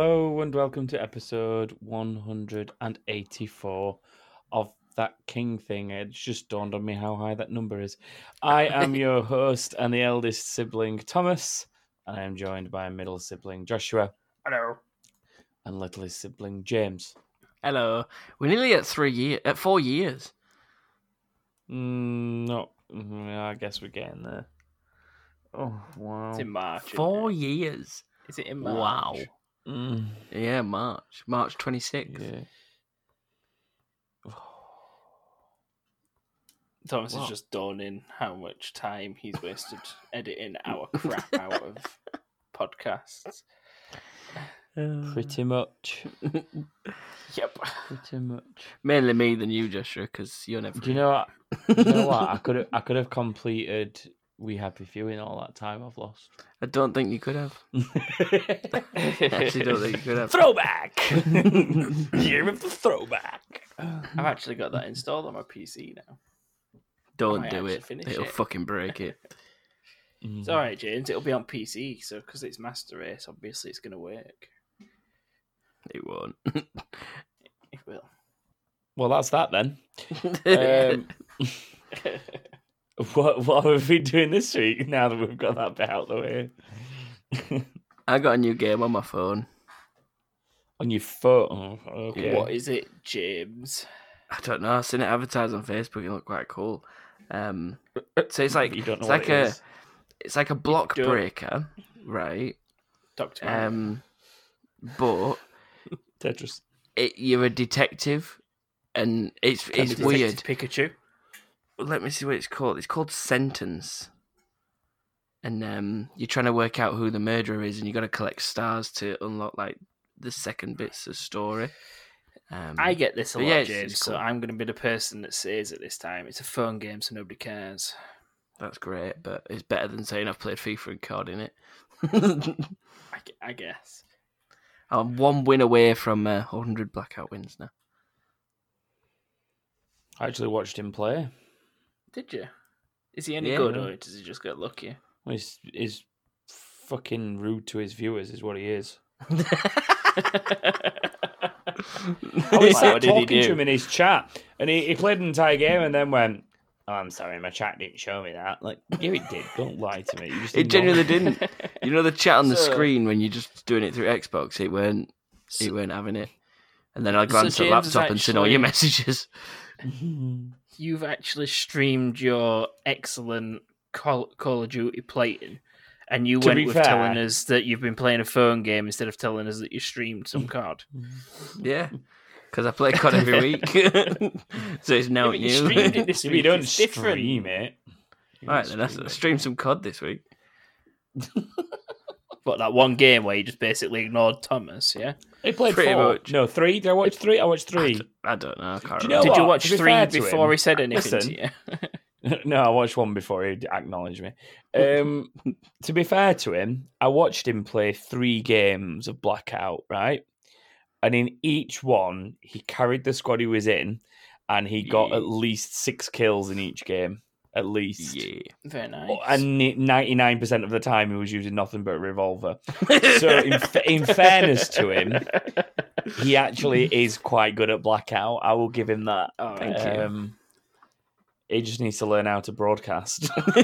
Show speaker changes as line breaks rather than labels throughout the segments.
Hello and welcome to episode 184 of that King thing. It's just dawned on me how high that number is. I am your host and the eldest sibling, Thomas, and I am joined by middle sibling, Joshua,
Hello.
and littlest sibling, James.
Hello. We're nearly at three years, at four years.
Mm, no, mm, I guess we're getting there. Oh, wow.
It's in March.
Four
it?
years.
Is it in March?
Wow.
Mm,
Yeah, March. March 26th.
yeah.
Thomas
What?
is just dawning how much time he's wasted editing our crap out of podcasts.
Pretty much.
Yep.
Pretty much.
Mainly me than you, Joshua, because you're never.
Do you know what? Do you know what? I could I could have completed We Happy Few in all that time I've lost.
I don't think you could have. I actually don't think you could have.
throwback. Year of the throwback.
I've actually got that installed on my PC now.
Don't do it. It'll
it.
fucking break it.
Mm.
It's alright, James. It'll be on PC, so because it's Master Race, obviously it's going to work.
It won't.
It will.
Well, that's that then. Um, what what have we been doing this week? Now that we've got that bit out of the way.
I got a new game on my phone.
On your phone. Oh, okay.
What is it, James?
I don't know. I've seen it advertised on Facebook. It looked quite cool. Um, so it's like
you don't know
it's like
it
a
is.
it's like a block breaker, right?
Doctor.
Um, but
Tetris.
it, you're a detective, and it's
Can
it's weird.
Pikachu.
Let me see what it's called. It's called Sentence, and um, you're trying to work out who the murderer is, and you got to collect stars to unlock like the second bits of story. Um,
I get this a lot,
yeah, it's-
James.
it's
So
cool.
I'm going to be the person that says at this time it's a phone game, so nobody cares.
that's great, but it's better than saying I've played FIFA and COD in it.
I, I guess.
I'm one win away from uh, 100 blackout wins now.
I actually watched him play.
Did you? Is he any
Yeah,
good, or does he just get lucky?
Well, he's, he's fucking rude to his viewers, is what he is. I was
Why,
sat
did he
talking to him in his chat, and he, he played an entire game and then went, oh, I'm sorry, my chat didn't show me that. Like, yeah, it did. Don't lie to me. You just
It genuinely didn't. You know the chat on the
So-
screen when you're just doing it through Xbox, it weren't it weren't having it. And then I
So
glanced at
James is
laptop and seen all your messages.
You've actually streamed your excellent Call, Call of Duty playing, and you
To
went with
fair-
telling us that you've been playing a phone game instead of telling us that you streamed some card.
Yeah. Because I play COD every week. so it's now
but you
new.
streamed it this
If
week.
you don't
it's different.
stream it. you
Alright,
don't
then I
stream
some COD this week.
But that one game where you just basically ignored Thomas, yeah?
He played
Pretty
four.
much.
No, three. Did I watch three? I watched
I
three.
d- I don't know. I can't
Do you know
remember.
Did you
what?
watch
To be
three
fair to
before
him-
he said anything
Listen.
to you?
no, I watched one before he acknowledged me. Um, to be fair to him, I watched him play three games of Blackout, right? And in each one, he carried the squad he was in, and he got
Yeah.
at least six kills in each game, at least.
Yeah.
Very nice.
Oh, And ninety nine percent of the time, he was using nothing but a revolver. So, in, in fairness to him, he actually is quite good at Blackout. I will give him that.
All
Thank
right.
you.
Um, he just needs to learn how to broadcast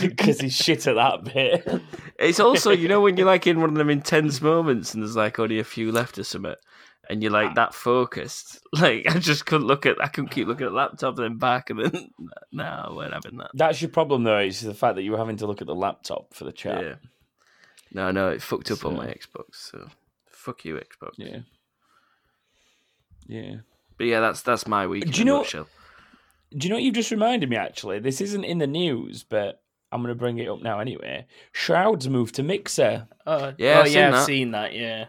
because he's shit at that bit.
It's also, you know, when you're like in one of them intense moments and there's like only a few left or something, and you're like ah. that focused. Like I just couldn't look at, I couldn't keep looking at the laptop, then back, and then no, I weren't having that.
That's your problem, though. Is the fact that you were having to look at the laptop for the chat.
Yeah. No, no, it fucked up on my Xbox. So fuck you, Xbox.
Yeah. Yeah.
But yeah, that's that's my week.
Do you
a
know-
nutshell.
Do you know what you've just reminded me? Actually, this isn't in the news, but I'm going to bring it up now anyway. Shroud's moved to Mixer.
Oh,
Yeah,
oh,
I've seen
yeah, I've
that.
seen that. Yeah, I've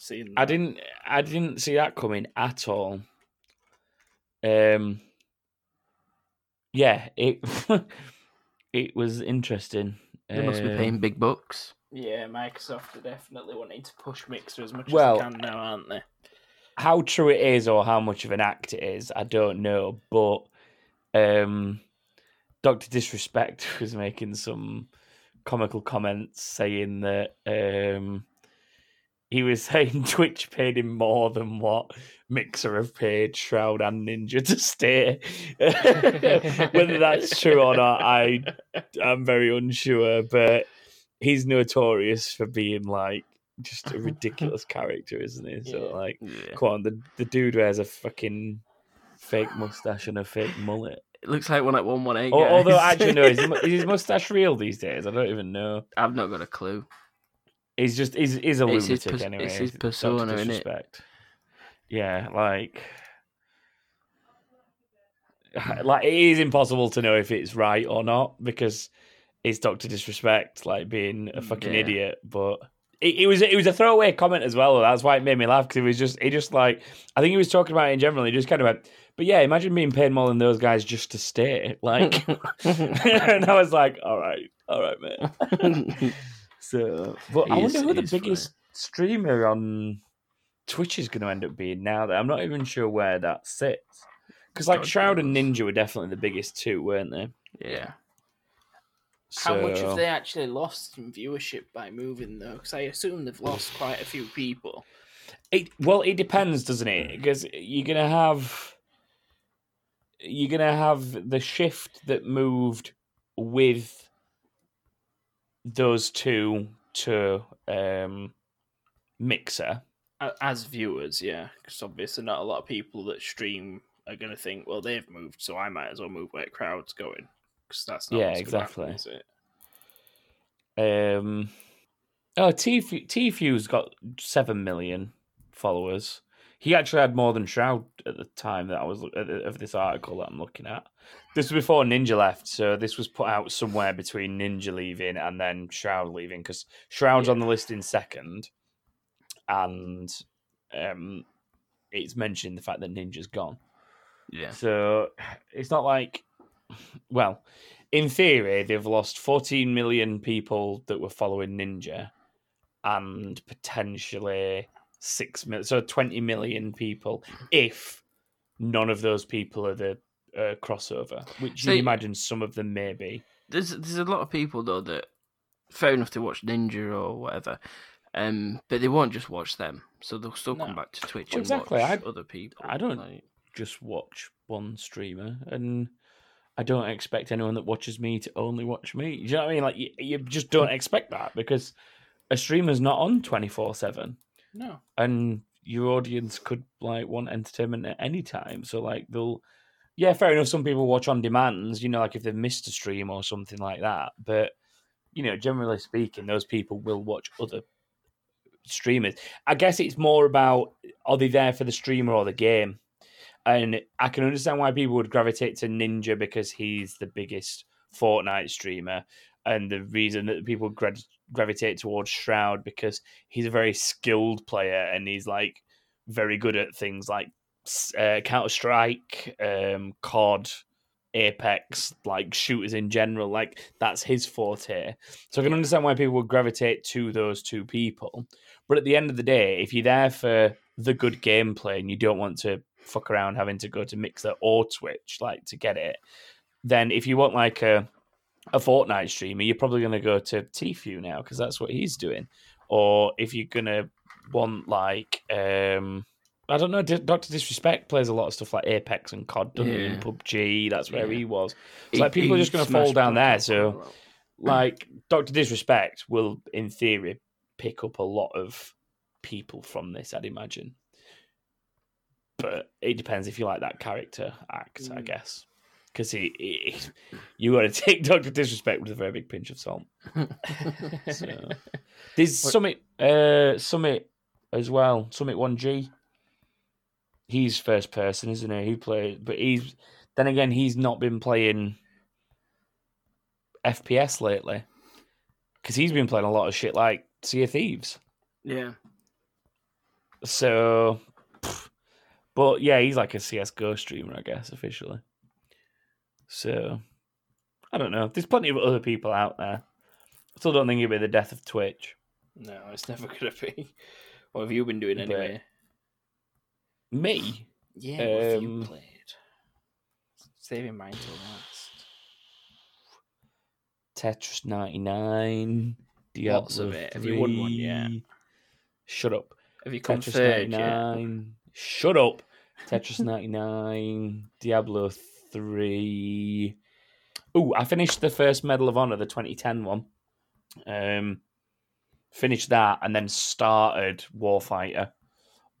seen that.
I didn't. I didn't see that coming at all. Um. Yeah, it it was interesting.
They must be
Um,
paying big bucks.
Yeah, Microsoft are definitely wanting to push Mixer as much
Well-
as they can now, aren't they?
how true it is or how much of an act it is, I don't know. But um, Doctor Disrespect was making some comical comments saying that um, he was saying Twitch paid him more than what Mixer have paid Shroud and Ninja to stay. Whether that's true or not, I I'm very unsure. But he's notorious for being like just a ridiculous character, isn't he? So
Yeah.
like,
Yeah.
come on, the the dude wears a fucking fake mustache and a fake mullet.
It looks like one at one one eight.
Al- Although actually, no, is, mu- is his mustache real these days? I don't even know.
I've not got a clue.
He's just he's, he's a
It's his
lunatic
pers-
anyway.
it's his persona, innit?
Disrespect. Yeah, like like it is impossible to know if it's right or not because it's Doctor Disrespect, like being a mm, fucking
Yeah.
idiot. But it, it was it was a throwaway comment as well. That's why it made me laugh because it was just it just like I think he was talking about it in general. He just kind of went, but yeah, imagine being paid more than those guys just to stay. Like, and I was like, all right, all right, man. So, but
He
I
is-
wonder who the
is funny.
biggest streamer on Twitch is going to end up being now. That I'm not even sure where that sits. Because like
God
Shroud and. Ninja were definitely the biggest two, weren't they?
yeah.
How much have they actually lost in viewership by moving though? Because I assume they've lost quite a few people.
It well, it depends, doesn't it? Because you're gonna have you're gonna have the shift that moved with those two to um, Mixer.
As viewers, yeah, because obviously not a lot of people that stream are going to think, well, they've moved, so I might as well move where Shroud's going. Because that's not
Yeah, exactly.
happen, is it?
Um, oh, T Tfue's got seven million followers. He actually had more than Shroud at the time that I was of this article that I'm looking at. This was before Ninja left, so this was put out somewhere between Ninja leaving and then Shroud leaving because Shroud's on the list in second, and um, it's mentioned the fact that Ninja's gone.
Yeah.
So it's not like, well, in theory, they've lost 14 million people that were following Ninja and potentially 6 million, so 20 million people if none of those people are the uh, crossover, which
So-
you imagine some of them may be.
There's there's a lot of people though that fair enough to watch Ninja or whatever, um, but they won't just watch them, so they'll still come back to Twitch
Well,
and
exactly,
watch
I-
other people.
I don't-
like-
Just watch one streamer and. I don't expect anyone that watches me to only watch me. Do you know what I mean? Like you, you just don't expect that because a streamer's not on twenty four seven.
No.
and your audience could like want entertainment at any time. So like they'll yeah, fair enough. Some people watch on demands, you know, like if they've missed a stream or something like that. But you know, generally speaking, those people will watch other streamers. I guess it's more about are they there for the streamer or the game? And I can understand why people would gravitate to Ninja because he's the biggest Fortnite streamer, and the reason that people gra- gravitate towards Shroud because he's a very skilled player and he's like very good at things like uh, Counter Strike, um, COD, Apex, like shooters in general. Like that's his forte. So I can understand why people would gravitate to those two people. But at the end of the day, if you're there for the good gameplay and you don't want to fuck around having to go to Mixer or Twitch like to get it, then if you want like a a Fortnite streamer, you're probably going to go to Tfue now because that's what he's doing. Or if you're going to want like, um, I don't know, Doctor Disrespect plays a lot of stuff like Apex and COD, doesn't?
Yeah.
And PUBG, that's where
Yeah.
he was.
He-
like, people are just gonna fall down there, so- Like Doctor Disrespect will, in theory, pick up a lot of people from this, I'd imagine. But it depends if you like that character act, I
Mm.
guess. Because he, he, you got to take Doctor Disrespect with a very big pinch of salt. So. There's
What-
Summit, uh, Summit as well. Summit One G. He's first person, isn't he? He plays, but he's then again he's not been playing FPS lately because he's been playing a lot of shit like Sea of Thieves.
yeah.
So, but yeah, he's like a CS:GO streamer, I guess officially. So, I don't know. There's plenty of other people out there. I still don't think it'll be the death of Twitch.
No, it's never going to be. What have you been doing
But-
anyway?
Me,
Yeah, what have you
Um,
played? Saving mine till last.
Tetris 99, Diablo
Lots of it. Have you won one yet?
3, Shut up.
Have you come
Tetris
third yet?
Shut up. Tetris 99. Diablo 3. Ooh, I finished the first Medal of Honor, the 2010 one. Um, finished that and then started Warfighter.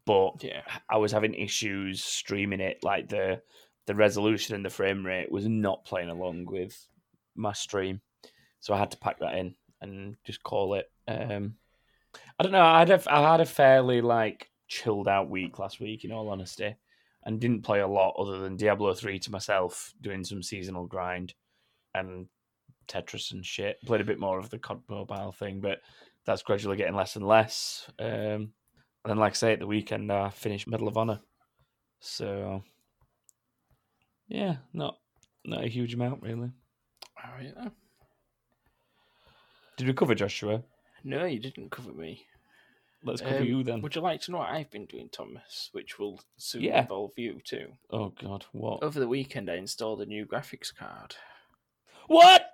But
Yeah.
I was having issues streaming it. Like the the resolution and the frame rate was not playing along with my stream, so I had to pack that in and just call it. Um, I don't know. I had a, I had a fairly like chilled out week last week, in all honesty, and didn't play a lot other than Diablo three to myself, doing some seasonal grind and Tetris and shit. Played a bit more of the COD mobile thing, but that's gradually getting less and less. Um, and then, like I say, at the weekend, I finished Medal of Honor. So, yeah, not not a huge amount really.
All right. then.
Did we cover Joshua?
No, you didn't cover me.
Let's cover
Um,
you then.
Would you like to know what I've been doing, Thomas? Which will soon
Yeah.
involve you too.
Oh God, what?
Over the weekend, I installed a new graphics card.
What?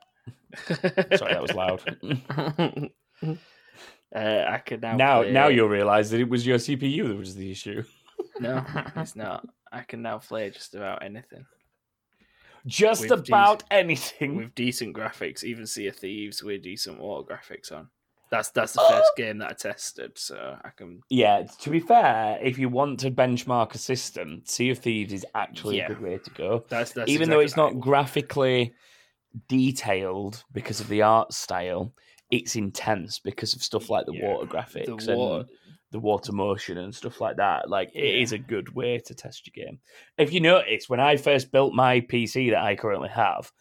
Sorry, that was loud.
uh, I can now.
now,
play...
now you'll realise that it was your CPU that was the issue.
No, it's not. I can now play just about anything
Just
With
about anything.
with decent graphics. Even Sea of Thieves with decent water graphics on. That's that's the first oh. game that I tested, so I can.
Yeah, to be fair, if you want to benchmark a system, Sea of Thieves is actually
Yeah.
a good way to go.
That's that's
Even though it's not graphically detailed because of the art style, it's intense because of stuff like the
Yeah,
water graphics
the water.
and the water motion and stuff like that. Like it
Yeah.
is a good way to test your game. If you notice, when I first built my PC that I currently have,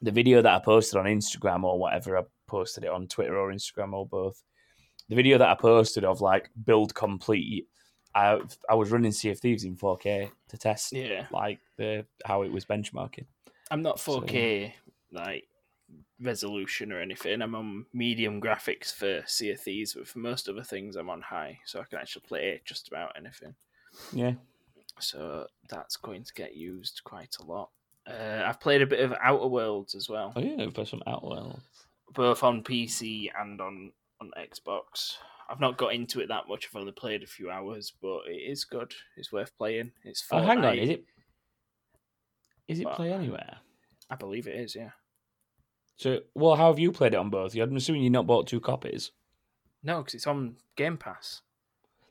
the video that I posted on Instagram or whatever, I posted it on Twitter or Instagram or both. The video that I posted of like build complete, I I was running Sea of Thieves in 4K to test
Yeah,
like the how it was benchmarking.
I'm not 4K like resolution or anything. I'm on medium graphics for Sea of Thieves, but for most other things, I'm on high, so I can actually play just about anything.
Yeah.
So that's going to get used quite a lot. Uh, I've played a bit of Outer Worlds as well,
Oh yeah, for some Outworld.
Both on PC and on on Xbox. I've not got into it that much. I've only played a few hours, but it is good. It's worth playing. It's fun.
Oh, hang on, is it? Is it play anywhere?
I believe it is. Yeah.
So, well, how have you played it on both? I'm assuming you not bought two copies.
No, because it's on Game Pass.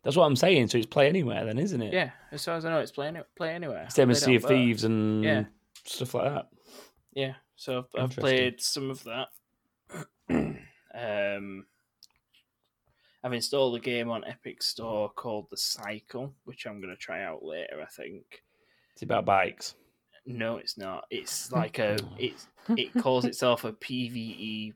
That's what I'm saying. So it's play anywhere, then, isn't it?
Yeah, as far as I know, it's playing play anywhere.
Same as Sea of
both.
Thieves and
Yeah.
stuff like that.
Yeah, so I've, I've played some of that. um, I've installed a game on Epic Store called The Cycle, which I'm going to try out later. I think.
It's about bikes.
No, it's not. It's like a it's it calls itself a PVE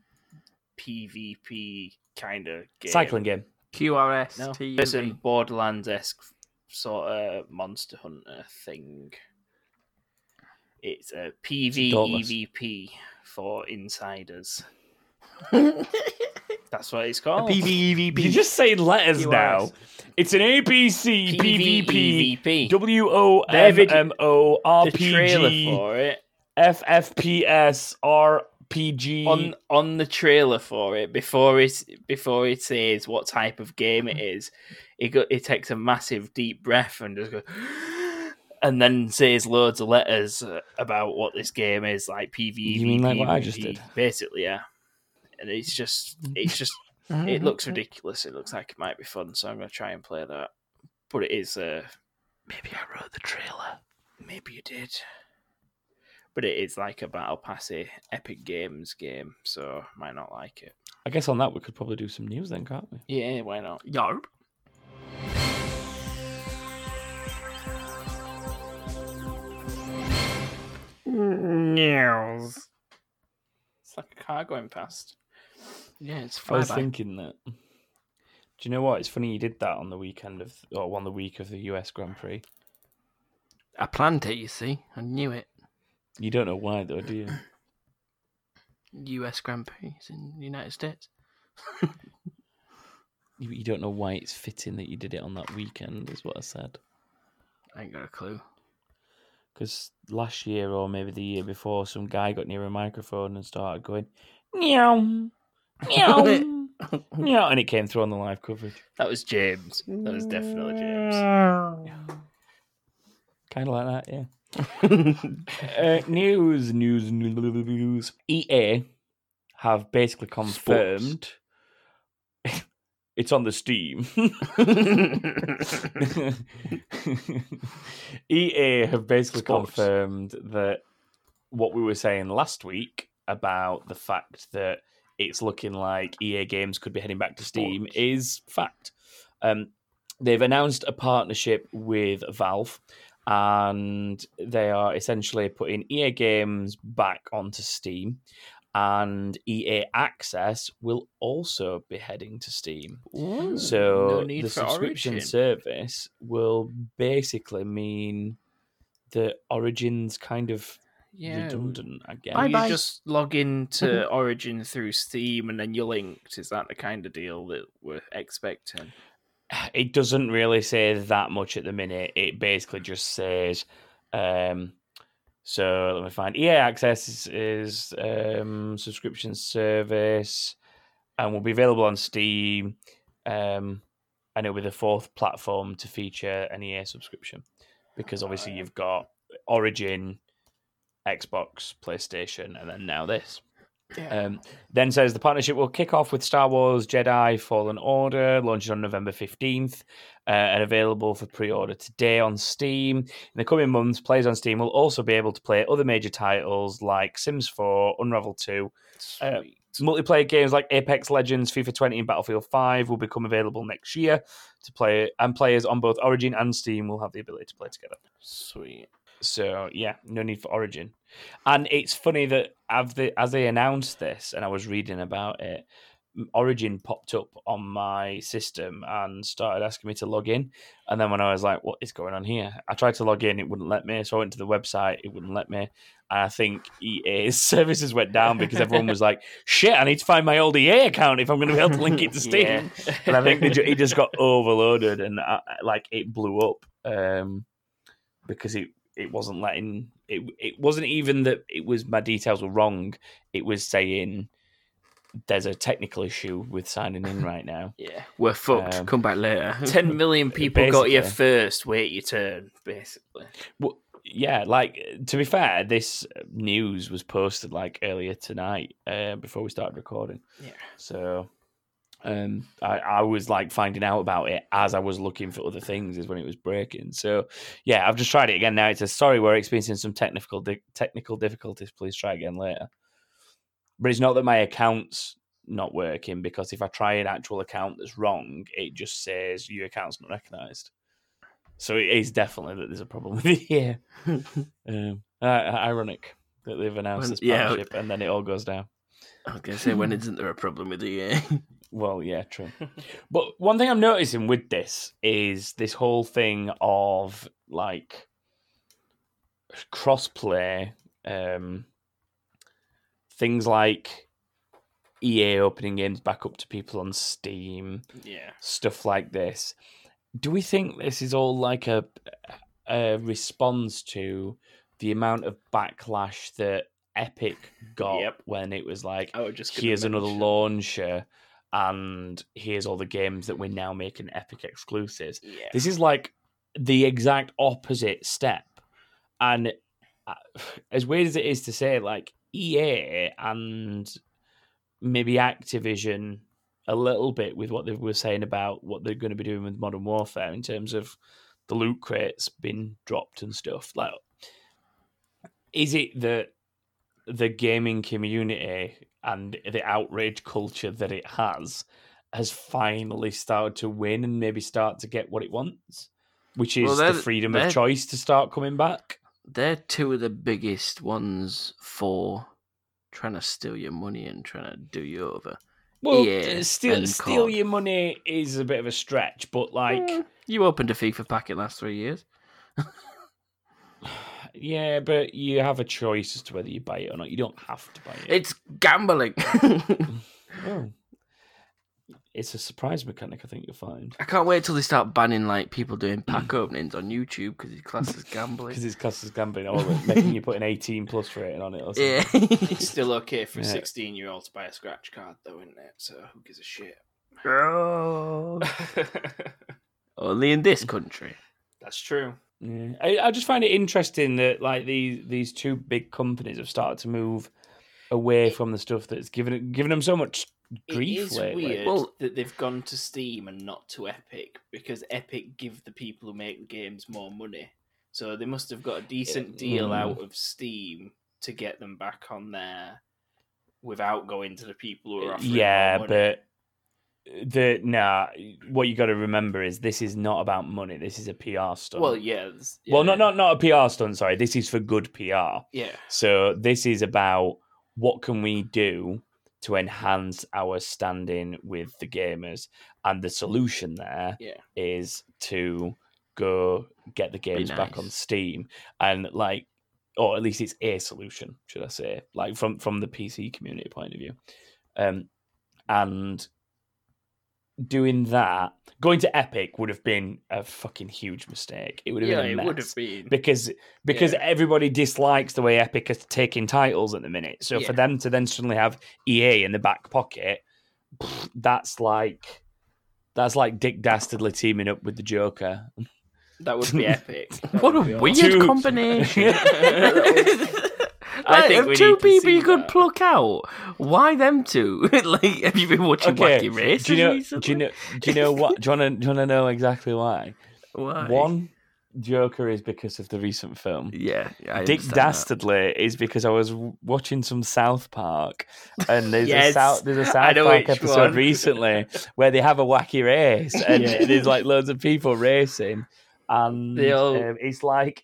PvP kind of game.
Cycling game.
QRS.
No, it's a Borderlands esque sort of monster hunter thing. It's a PvEVP for insiders. That's what it's called.
PVEVP.
You're just saying letters
QRS.
now. It's an ABC PvP
PvEVP.
W O M
David,
M O RPG
for it
FFPS RPG.
on on the trailer for it before it before it says what type of game it is, it go, it takes a massive deep breath and just goes, and then says loads of letters uh, about what this game is like PvE.
You mean like what I just did?
Basically, yeah. And it's just it's just it looks ridiculous. It looks like it might be fun, so I'm gonna try and play that. But it is uh
Maybe I wrote the trailer.
maybe you did. But it is like a battle passy Epic Games game, so might not like it.
I guess on that we could probably do some news then, can't we?
Yeah, why not?
Yarp. News.
It's like a car going past.
Yeah, it's
I was thinking that. Do you know what? It's funny you did that on the weekend of, or on the week of the US Grand Prix.
I planned it, you see. I knew it.
You don't know why though, do you?
US Grand Prix in the United States.
you? You don't know why it's fitting that you did it on that weekend, is what I said.
I ain't got a clue.
Because last year or maybe the year before, some guy got near a microphone and started going, meow, meow. meow, and it came through on the live coverage.
That was James. That was definitely James.
Kind of like that, yeah. uh, news, news, news. EA have basically confirmed it's on the Steam. EA have basically
Sports.
confirmed that what we were saying last week about the fact that it's looking like EA games could be heading back to Steam is fact. Um, they've announced a partnership with Valve, and they are essentially putting EA games back onto Steam. And EA Access will also be heading to Steam. So
no need
the
for
subscription
Origin.
service will basically mean that Origin's kind of
Yeah.
redundant, I guess.
Bye
Bye-bye.
You just log into Origin through Steam and then you're linked. Is that the kind of deal that we're expecting?
It doesn't really say that much at the minute. It basically just says, um, so let me find EA Access is, is um, subscription service and will be available on Steam. Um, and it'll be the fourth platform to feature an EA subscription because obviously you've got Origin, Xbox, PlayStation, and then now this. Um, then says the partnership will kick off with Star Wars Jedi Fallen Order, launching on November 15th uh, and available for pre order today on Steam. In the coming months, players on Steam will also be able to play other major titles like Sims 4, Unravel 2. Uh, multiplayer games like Apex Legends, FIFA 20, and Battlefield 5 will become available next year to play, and players on both Origin and Steam will have the ability to play together.
Sweet.
So yeah, no need for Origin. And it's funny that as they, as they announced this, and I was reading about it, Origin popped up on my system and started asking me to log in. And then when I was like, "What is going on here?" I tried to log in, it wouldn't let me. So I went to the website, it wouldn't let me. And I think EA's services went down because everyone was like, "Shit, I need to find my old EA account if I'm going to be able to link it to Steam." and I think they ju- it just got overloaded and uh, like it blew up um, because it it wasn't letting it. It wasn't even that it was my details were wrong. It was saying there's a technical issue with signing in right now.
Yeah.
We're fucked.
Um,
Come back later.
10 million people got you first. Wait your turn, basically.
Well, yeah, like to be fair, this news was posted like earlier tonight uh, before we started recording.
Yeah.
So um, I, I was like finding out about it as I was looking for other things is when it was breaking. So yeah, I've just tried it again now. It says sorry, we're experiencing some technical di- technical difficulties. Please try again later. But it's not that my account's not working because if I try an actual account that's wrong, it just says your account's not recognised. So it is definitely that there's a problem with it here. um, uh, ironic that they've announced
When-
this
yeah.
partnership and then it all goes down.
I was going to say, when isn't there a problem with the EA?
Well, yeah, true. but one thing I'm noticing with this is this whole thing of like crossplay, um, things like EA opening games back up to people on Steam,
Yeah.
stuff like this. Do we think this is all like a, a response to the amount of backlash that Epic got
Yep.
when it was like,
oh, just
here's another launcher and here's all the games that we're now making epic exclusives.
Yeah.
this is like the exact opposite step. And uh, as weird as it is to say like ea and maybe activision a little bit with what they were saying about what they're going to be doing with modern warfare in terms of the loot crates being dropped and stuff. Like is it that the gaming community and the outrage culture that it has has finally started to win and maybe start to get what it wants, which is
Well,
the freedom of choice to start coming back.
They're two of the biggest ones for trying to steal your money and trying to do you over.
Well,
EA
uh, steal, steal your money is a bit of a stretch, but like,
Eh, you opened a FIFA packet last three years.
yeah, but you have a choice as to whether you buy it or not. You don't have to buy it.
It's gambling.
Oh. it's a surprise mechanic. I think you'll find
I can't wait till they start banning like people doing pack openings on YouTube because it's classed as gambling.
because it's classed as gambling, or making you put an eighteen plus rating on it. Or something.
Yeah.
It's still okay for a
Yeah.
16 year old to buy a scratch card, though, isn't it? So who gives a shit?
Oh. Only in this country.
That's true.
Yeah. I, I just find it interesting that like these these two big companies have started to move away from the stuff that's given given them so much grief
it is
lately.
weird
Well-
that they've gone to Steam and not to Epic because Epic give the people who make the games more money. So they must have got a decent deal
mm.
out of Steam to get them back on there without going to the people who are offering
Yeah,
more money.
but the nah. What you got to remember is this is not about money. This is a PR stunt.
well, yeah, it's-
well, not not not a PR stunt. Sorry, this is for good PR.
yeah.
So this is about what can we do to enhance our standing with the gamers, and the solution there is
Yeah.
to go get the games back on. Steam and like, or at least it's a solution, should I say, like from from the PC community point of view, um, and doing that, going to Epic would have been a fucking huge mistake. It would have
Yeah,
been a
it would
mess
have been.
because because
Yeah.
everybody dislikes the way Epic is taking titles at the minute. So for them to then suddenly have EA in the back pocket, that's like that's like Dick Dastardly teaming up with the Joker.
That would be epic. That
What a weird
awesome.
Combination.
I think we
two
need
people you could
that.
pluck out. Why them two? like, have you been watching
Okay,
Wacky Races
do you know?
recently?
Do you know? Do you know what? Do you want to? Do you want to know exactly why?
Why?
One, Joker is because of the recent film.
Yeah,
Dick. Dastardly is because I was watching some South Park, and there's a South there's a South Park episode
one.
recently where they have a wacky race, and
Yeah.
there's like loads of people racing, and
all-
um, it's like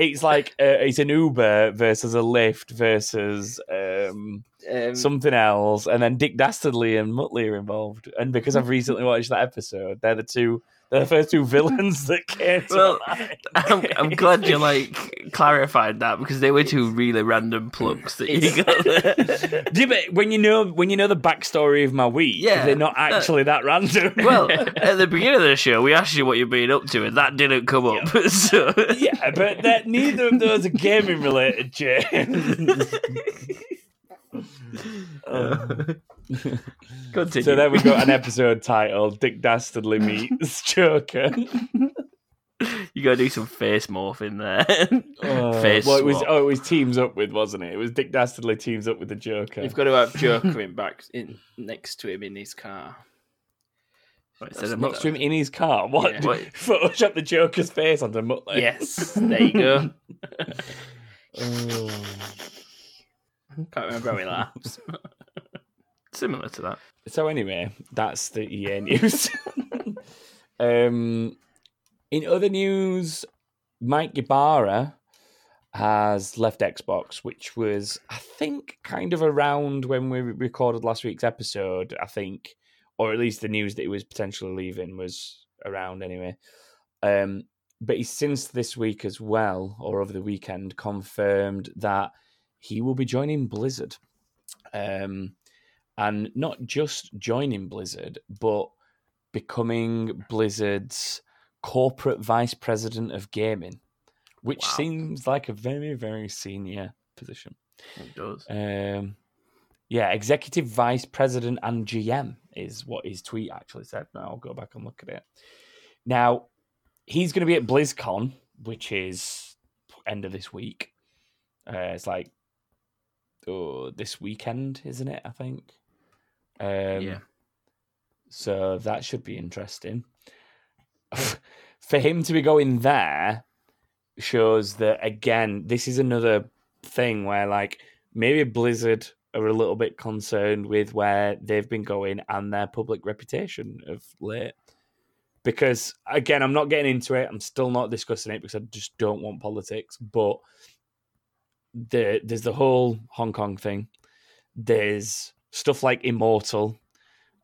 it's like uh, it's an Uber versus a Lyft versus um,
Um,
something else, and then Dick Dastardly and Muttley are involved, and because I've recently watched that episode, they're the two. The first two villains that came
Well. I'm, I'm glad you like clarified that because they were two really random plugs that you got.
Yeah, but when you know when you know the backstory of my week,
Yeah.
they're not uh, actually that random.
Well, at the beginning of the show, we asked you what you've been up to, and that didn't come up. So
yeah, but that neither of those are gaming related, James.
Uh, um, Continue.
so then we got an episode titled "Dick Dastardly meets Joker."
you gotta do some face morphing there.
Oh,
face
well, it was
swap.
oh, it was teams up with, wasn't it? It was Dick Dastardly teams up with the Joker.
You've got to have Joker in back in next to him in his car.
Right, so
next to him in his car. What?
Yeah.
What?
Photoshop the Joker's face onto Muttley.
Yes, there you go.
Oh.
Can't remember how he laughs.
Similar to that.
So anyway, that's the EA news. um, in other news, Mike Ybarra has left Xbox, which was I think kind of around when we recorded last week's episode. I think, or at least the news that he was potentially leaving was around anyway. Um, but he's since this week as well, or over the weekend, confirmed that he will be joining Blizzard. Um, and not just joining Blizzard, but becoming Blizzard's corporate vice president of gaming, which
Wow.
seems like a very, very senior position.
It does.
Um, yeah, executive vice president and GM is what his tweet actually said. Now I'll go back and look at it. Now he's going to be at BlizzCon, which is end of this week. Uh, it's like oh, this weekend, isn't it? I think. Um,
yeah.
so that should be interesting. For him to be going there shows that again, this is another thing where like maybe Blizzard are a little bit concerned with where they've been going and their public reputation of late. Because again, I'm not getting into it. I'm still not discussing it because I just don't want politics. But the there's the whole Hong Kong thing. There's stuff like Immortal,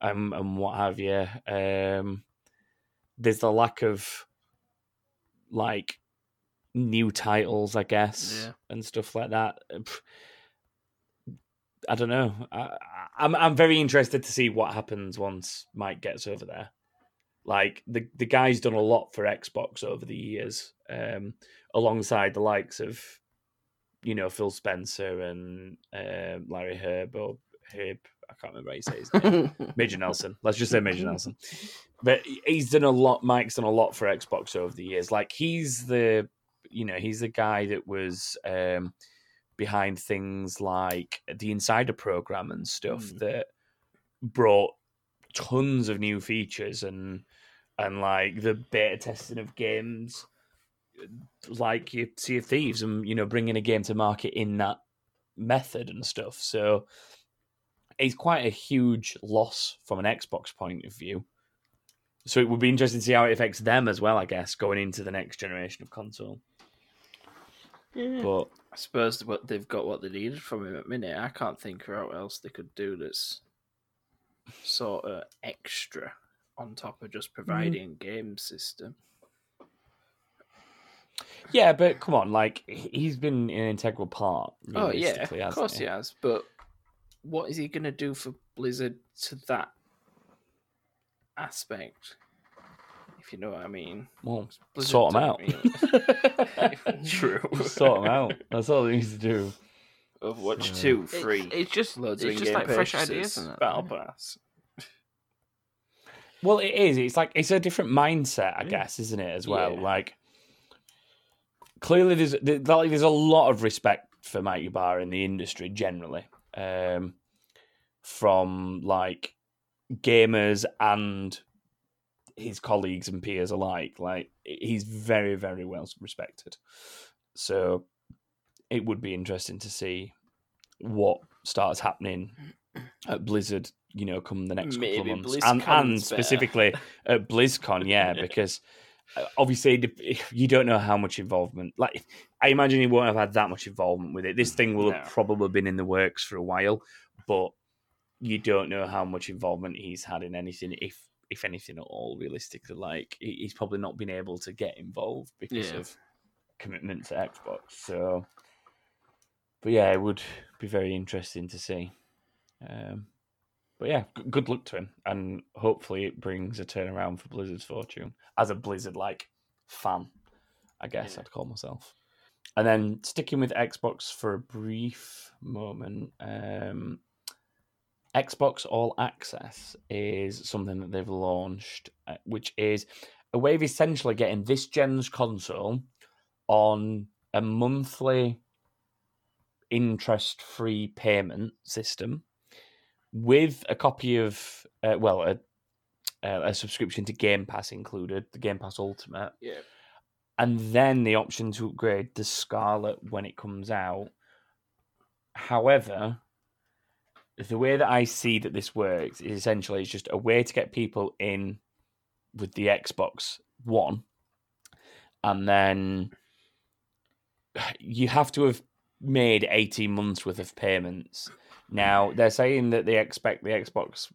um, and what have you. Um, there's the lack of like new titles, I guess,
Yeah.
and stuff like that. I don't know. I, I'm I'm very interested to see what happens once Mike gets over there. Like the the guy's done a lot for Xbox over the years, um, alongside the likes of, you know, Phil Spencer and uh, Larry Hryb or Hryb. I can't remember how you say his name. Major Nelson. Let's just say Major Nelson. But he's done a lot. Mike's done a lot for Xbox over the years. Like he's the, you know, he's the guy that was um, behind things like the Insider program and stuff
Mm.
that brought tons of new features and and like the beta testing of games like you Sea of Thieves and you know bringing a game to market in that method and stuff. So it's quite a huge loss from an Xbox point of view. So it would be interesting to see how it affects them as well, I guess, going into the next generation of console. But
I suppose what they've got what they needed from him at minute. I can't think of what else they could do that's sort of extra on top of just providing a game system.
yeah, but come on, like he- he's been an integral part.
Oh yeah, of
hasn't
course he has. But what is he going to do for Blizzard to that aspect? If you know what I mean.
Well,
Blizzard
sort
them
out.
really- True.
sort him out. That's all he needs to do.
Overwatch
So-
two
It's-
free.
It's, just
Loads
it's
of
just
in-game
like fresh
purchases,
ideas, isn't it?
Battle pass.
Well, it is. It's like it's a different mindset, I guess, isn't it? As well,
Yeah.
like clearly there's like, there's a lot of respect for Mike Ybarra in the industry generally, um, from like gamers and his colleagues and peers alike. Like he's very very well respected. So it would be interesting to see what starts happening at Blizzard. You know, come the next couple of months, and, and specifically at BlizzCon, yeah, because obviously you don't know how much involvement. Like, I imagine he won't have had that much involvement with it. This thing will have probably been in the works for a while, but you don't know how much involvement he's had in anything, if if anything at all. Realistically, like he's probably not been able to get involved because
Yeah.
of commitment to Xbox. So, but yeah, it would be very interesting to see. Um, but yeah, g- good luck to him, and hopefully it brings a turnaround for Blizzard's fortune as a Blizzard like fan. I guess
Yeah.
I'd call myself. And then sticking with Xbox for a brief moment, um, Xbox All Access is something that they've launched, uh, which is a way of essentially getting this gen's console on a monthly interest free payment system with a copy of, uh, well, a, a, a subscription to Game Pass included, the Game Pass Ultimate,
Yeah.
and then the option to upgrade the Scarlett when it comes out. However, the way that I see that this works is essentially it's just a way to get people in with the Xbox One, and then you have to have made 18 months worth of payments. Now, they're saying that they expect the Xbox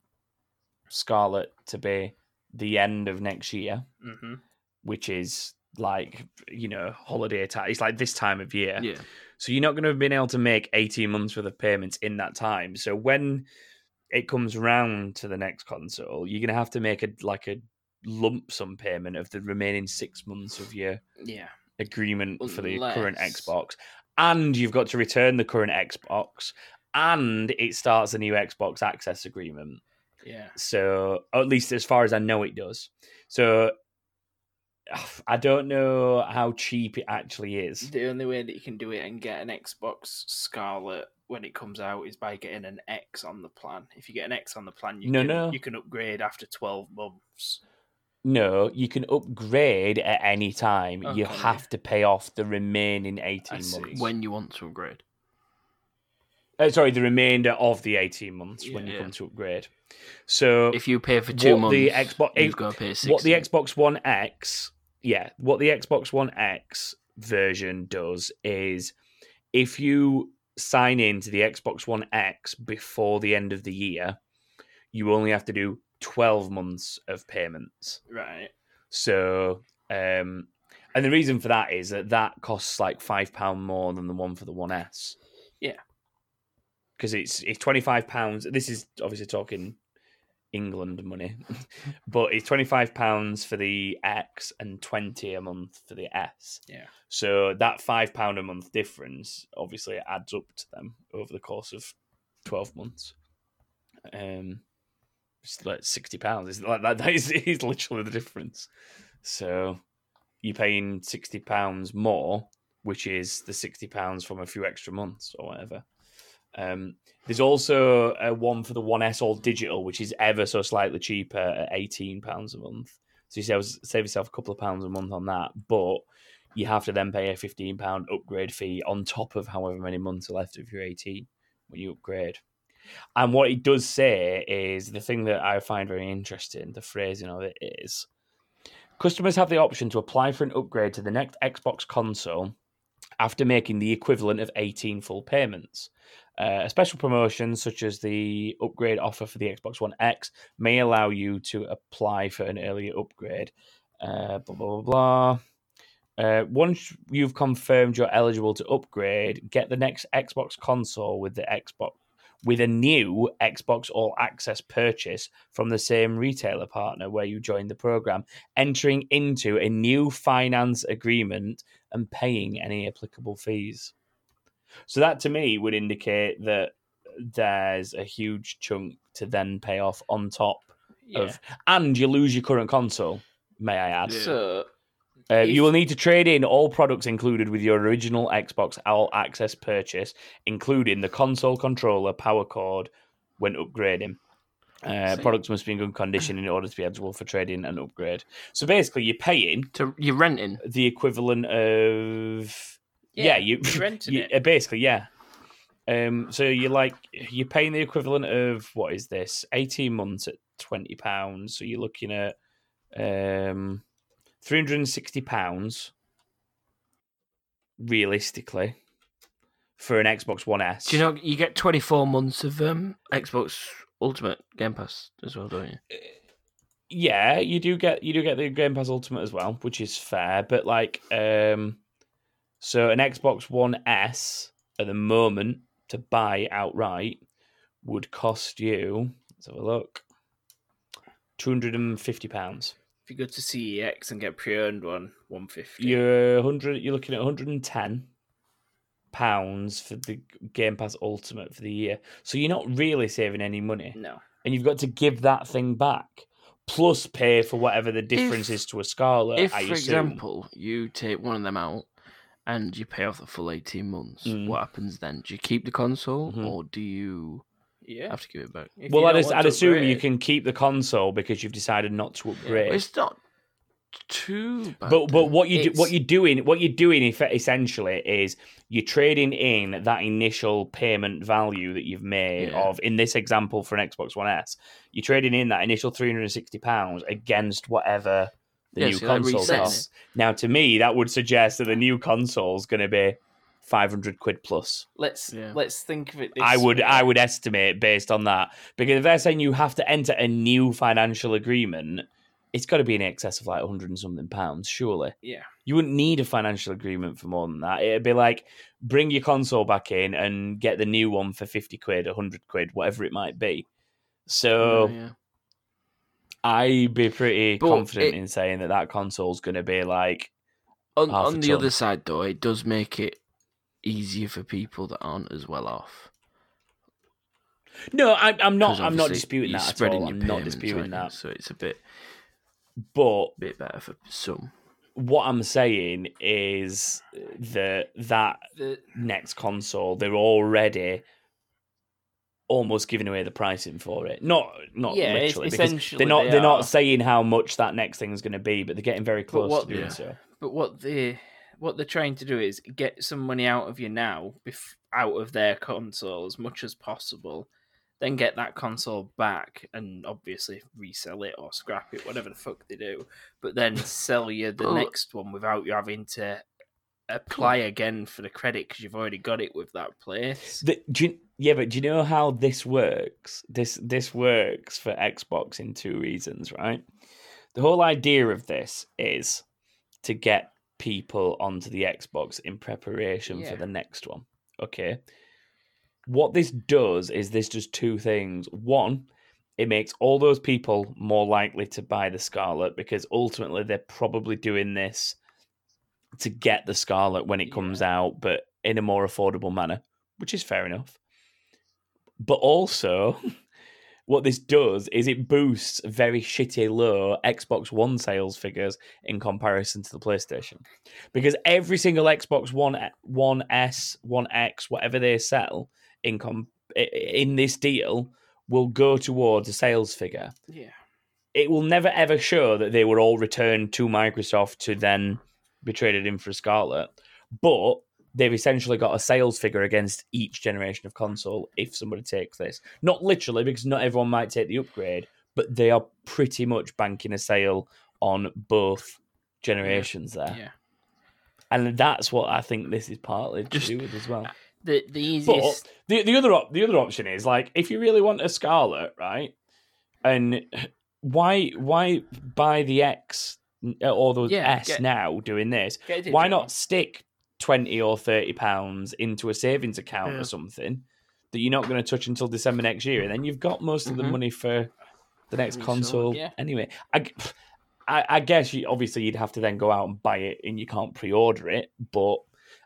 Scarlett to be the end of next year,
hmm
which is like, you know, holiday time. It's like this time of year.
Yeah.
So you're not going to have been able to make 18 months worth of payments in that time. So when it comes round to the next console, you're going to have to make a like a lump sum payment of the remaining six months of your
Yeah.
agreement for the current Xbox, and you've got to return the current Xbox, and it starts a new Xbox Access agreement.
Yeah.
So, at least as far as I know, it does. So, I don't know how cheap it actually is.
The only way that you can do it and get an Xbox Scarlett when it comes out is by getting an X on the plan. If you get an X on the plan, you
No,
can
no.
you can upgrade after twelve months.
No, you can upgrade at any time. Oh,
you
have to pay off the remaining 18 months.
When you want to upgrade.
Uh, sorry, the remainder of the 18 months when you
Yeah.
come to upgrade. So,
If you pay for two months,
the Xbox-
you've got to pay six.
what the Xbox One X, yeah, what the Xbox One X version does is if you sign in to the Xbox One X before the end of the year, you only have to do 12 months of payments.
Right.
So, um, and the reason for that is that that costs like five pound more than the one for the One S. Because it's it's twenty five pounds. This is obviously talking England money, but it's twenty five pounds for the X and twenty a month for the S.
Yeah.
So that five pound a month difference obviously adds up to them over the course of twelve months. Um, it's like sixty pounds. It's like that. That is, is literally the difference. So you're paying sixty pounds more, which is the sixty pounds from a few extra months or whatever. Um, there's also one for the One S All Digital, which is ever so slightly cheaper at eighteen pounds a month. So you save, save yourself a couple of pounds a month on that, but you have to then pay a fifteen pound upgrade fee on top of however many months are left of your eighteen when you upgrade. And what it does say is the thing that I find very interesting. The phrasing of it is customers have the option to apply for an upgrade to the next Xbox console after making the equivalent of 18 full payments. Uh, a special promotion, such as the upgrade offer for the Xbox One X, may allow you to apply for an earlier upgrade. Uh, blah, blah, blah, blah. Uh, once you've confirmed you're eligible to upgrade, get the next Xbox console with the Xbox with a new Xbox All Access purchase from the same retailer partner where you joined the program, entering into a new finance agreement and paying any applicable fees. So that to me would indicate that there's a huge chunk to then pay off on top
Yeah.
of, and you lose your current console. May I add?
Yeah.
So
Uh,
If-
you will need to trade in all products included with your original Xbox All Access purchase, including the console controller, power cord, when upgrading. Uh, products must be in good condition in order to be eligible for trading and upgrade. So basically, you're paying
To you're renting.
the equivalent of yeah, you
you're renting
you-
it.
uh, basically yeah. Um, so you're like you're paying the equivalent of what is this? Eighteen months at twenty pounds. So you're looking at um, three hundred and sixty pounds realistically for an Xbox One S.
Do you know you get 24 months of um, Xbox Ultimate Game Pass as well, don't you?
yeah, you do get you do get the Game Pass Ultimate as well, which is fair. But like, um, so an Xbox One S at the moment to buy outright would cost you. Let's have a look. Two hundred and fifty pounds.
If you go to CEX and get pre-owned one, one fifty.
You're hundred. You're looking at one hundred and ten pounds for the Game Pass Ultimate for the year. So you're not really saving any money,
No.
and you've got to give that thing back. Plus, pay for whatever the difference
If-
is to a Scarlett.
if,
I
for
assume.
example, you take one of them out and you pay off the full 18 months,
Mm.
what happens then? Do you keep the console
Mhm.
or do you
Yeah.
have to give it back?
If
well, I'd,
don't
as-
want
I'd
to
assume you can keep the console because you've decided not to upgrade.
It's not too bad.
but but what you do, what you're doing what you're doing eff- essentially is you're trading in that initial payment value that you've made
Yeah.
of in this example for an Xbox One S. You're trading in that initial three hundred and sixty pounds against whatever the
Yeah,
new
so
console
resetting
costs. Now, to me, that would suggest that the new console is going to be five hundred quid plus.
let's
Yeah.
let's think of it. This
I would
way.
I would estimate based on that because if they're saying you have to enter a new financial agreement, it's got to be in excess of like hundred and something pounds, surely.
Yeah.
You wouldn't need a financial agreement for more than that. It'd be like bring your console back in and get the new one for fifty quid, hundred quid, whatever it might be. So oh,
Yeah, yeah.
I'd be pretty
But
confident
it-
in saying that that console's going to be like
On, on the
ton.
other side, though, it does make it easier for people that aren't as well off.
no, I, I'm not. I'm not disputing that at
spreading
all. I'm not disputing that.
So it's a bit
But a
bit better for some.
what I'm saying is that that
The,
next console they're already almost giving away the pricing for it. Not not
Yeah, it's-
literally because they're not
they
they are
are.
not saying how much that next thing is going to be, but they're getting very close
what-
to doing
Yeah.
so.
but what they what they're trying to do is get some money out of you now, bef- out of their console as much as possible. Then get that console back and obviously resell it or scrap it, whatever the fuck they do. But then sell you the
Well-
next one without you having to apply again for the credit because you've already got it with that place.
The, do you, yeah, but do you know how this works? This this works for Xbox in two reasons, right? The whole idea of this is to get people onto the Xbox in preparation
Yeah.
for the next one. Okay. what this does is this does two things. One, it makes all those people more likely to buy the Scarlett because ultimately they're probably doing this to get the Scarlett when it comes out, but in a more affordable manner, which is fair enough. But also, what this does is it boosts very shitty low Xbox One sales figures in comparison to the PlayStation. Because every single Xbox One, One S, One X, whatever they sell in com- in this deal will go towards a sales figure.
Yeah.
It will never ever show that they were all returned to Microsoft to then be traded in for Scarlett. But they've essentially got a sales figure against each generation of console if somebody takes this. Not literally, because not everyone might take the upgrade, but they are pretty much banking a sale on both generations there.
Yeah.
And that's what I think this is partly to do with as well.
Uh, the the easiest.
But the the other op- the other option is like if you really want a Scarlett, right? And why why buy the X or the
Yeah,
S
get-
now doing this? Why not stick twenty or thirty pounds into a savings account
Yeah.
or something that you're not going to touch until December next year, and then you've got most of the
Mhm.
money for the next
So,
console
yeah.
anyway. I guess you, obviously you'd have to then go out and buy it, and you can't pre-order it. But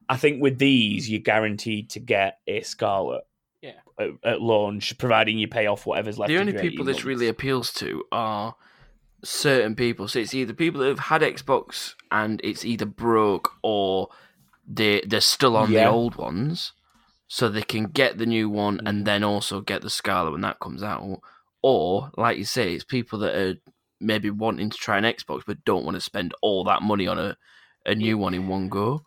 I think with these, you're guaranteed to get a Scarlett
Yeah.
at, at launch, providing you pay off whatever's left.
the only people
18
this
months.
really appeals to are certain people. So it's either people that have had Xbox and it's either broke or they they're still on the old ones, so they can get the new one
Mm.
and then also get the Scarlett when that comes out. Or, like you say, it's people that are maybe wanting to try an Xbox but don't want to spend all that money on a, a new one in one go.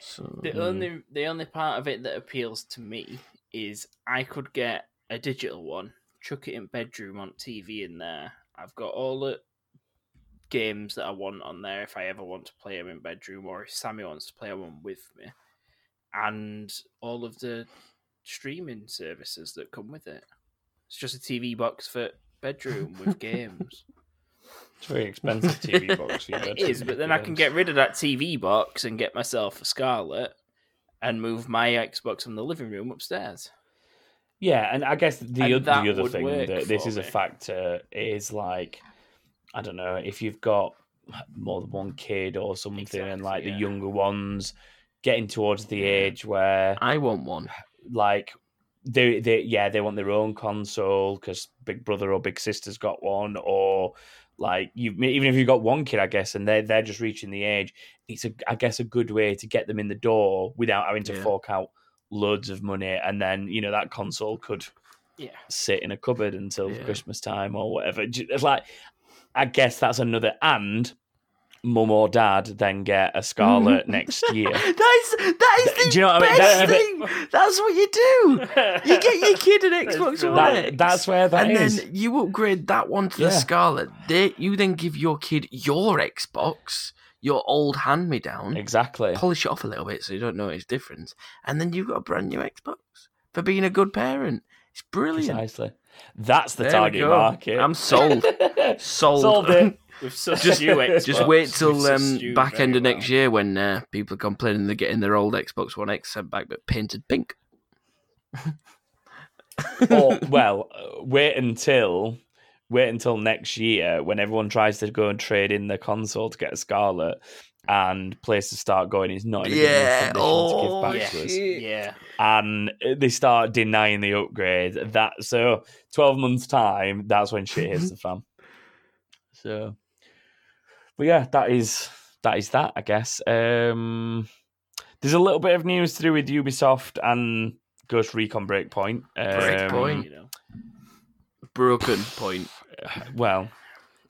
So
The
Mm.
only the only part of it that appeals to me is I could get a digital one, chuck it in bedroom on TV in there. I've got all the games that I want on there if I ever want to play them in bedroom or if Sammy wants to play one with me, and all of the streaming services that come with it. It's just a TV box for bedroom with games.
It's a very expensive TV box. for
It but then I can get rid of that TV box and get myself a Scarlett and move my Xbox from the living room upstairs.
Yeah, and I guess the
And
oth- the other thing that this is a factor is like I don't know if you've got more than one kid or something, and like
Exactly,
the younger ones getting towards the age where
I want one.
like they they yeah they want their own console because Big Brother or Big Sister's got one or like you even if you've got one kid I guess and they they're just reaching the age it's a I guess a good way to get them in the door without having to
Yeah.
fork out loads of money and then you know that console could
Yeah.
sit in a cupboard until
Yeah.
Christmas time or whatever it's like I guess that's another and mum or dad then get a Scarlett next year
That is that is the
Do you know what I mean?
best
That-
thing. That's what you do. You get your kid an Xbox. One
that,
X,
that's where that
and
is.
then you upgrade that one to the Scarlett. They, you then give your kid your Xbox, your old hand me down,
exactly
polish it off a little bit so you don't know its difference, and then you've got a brand new Xbox for being a good parent. It's brilliant.
Precisely. That's the
There
target market.
I'm sold. Sold.
Solved it.
With such
Just-
new Xbox.
Just wait till um, back end
very
of next year when uh, people are complaining they're getting their old Xbox One X sent back but painted pink.
or well, uh, wait until wait until next year when everyone tries to go and trade in their console to get a Scarlett, and places start going, is not in a good
Yeah,
enough condition
oh,
to give back to us.
Yeah.
And they start denying the upgrade. That so twelve months time, that's when shit hits the fan. So, but yeah, that is that is that. I guess. Um, there's a little bit of news to do with Ubisoft and Ghost Recon Breakpoint. Um,
Breakpoint?
You know.
Broken point.
Well,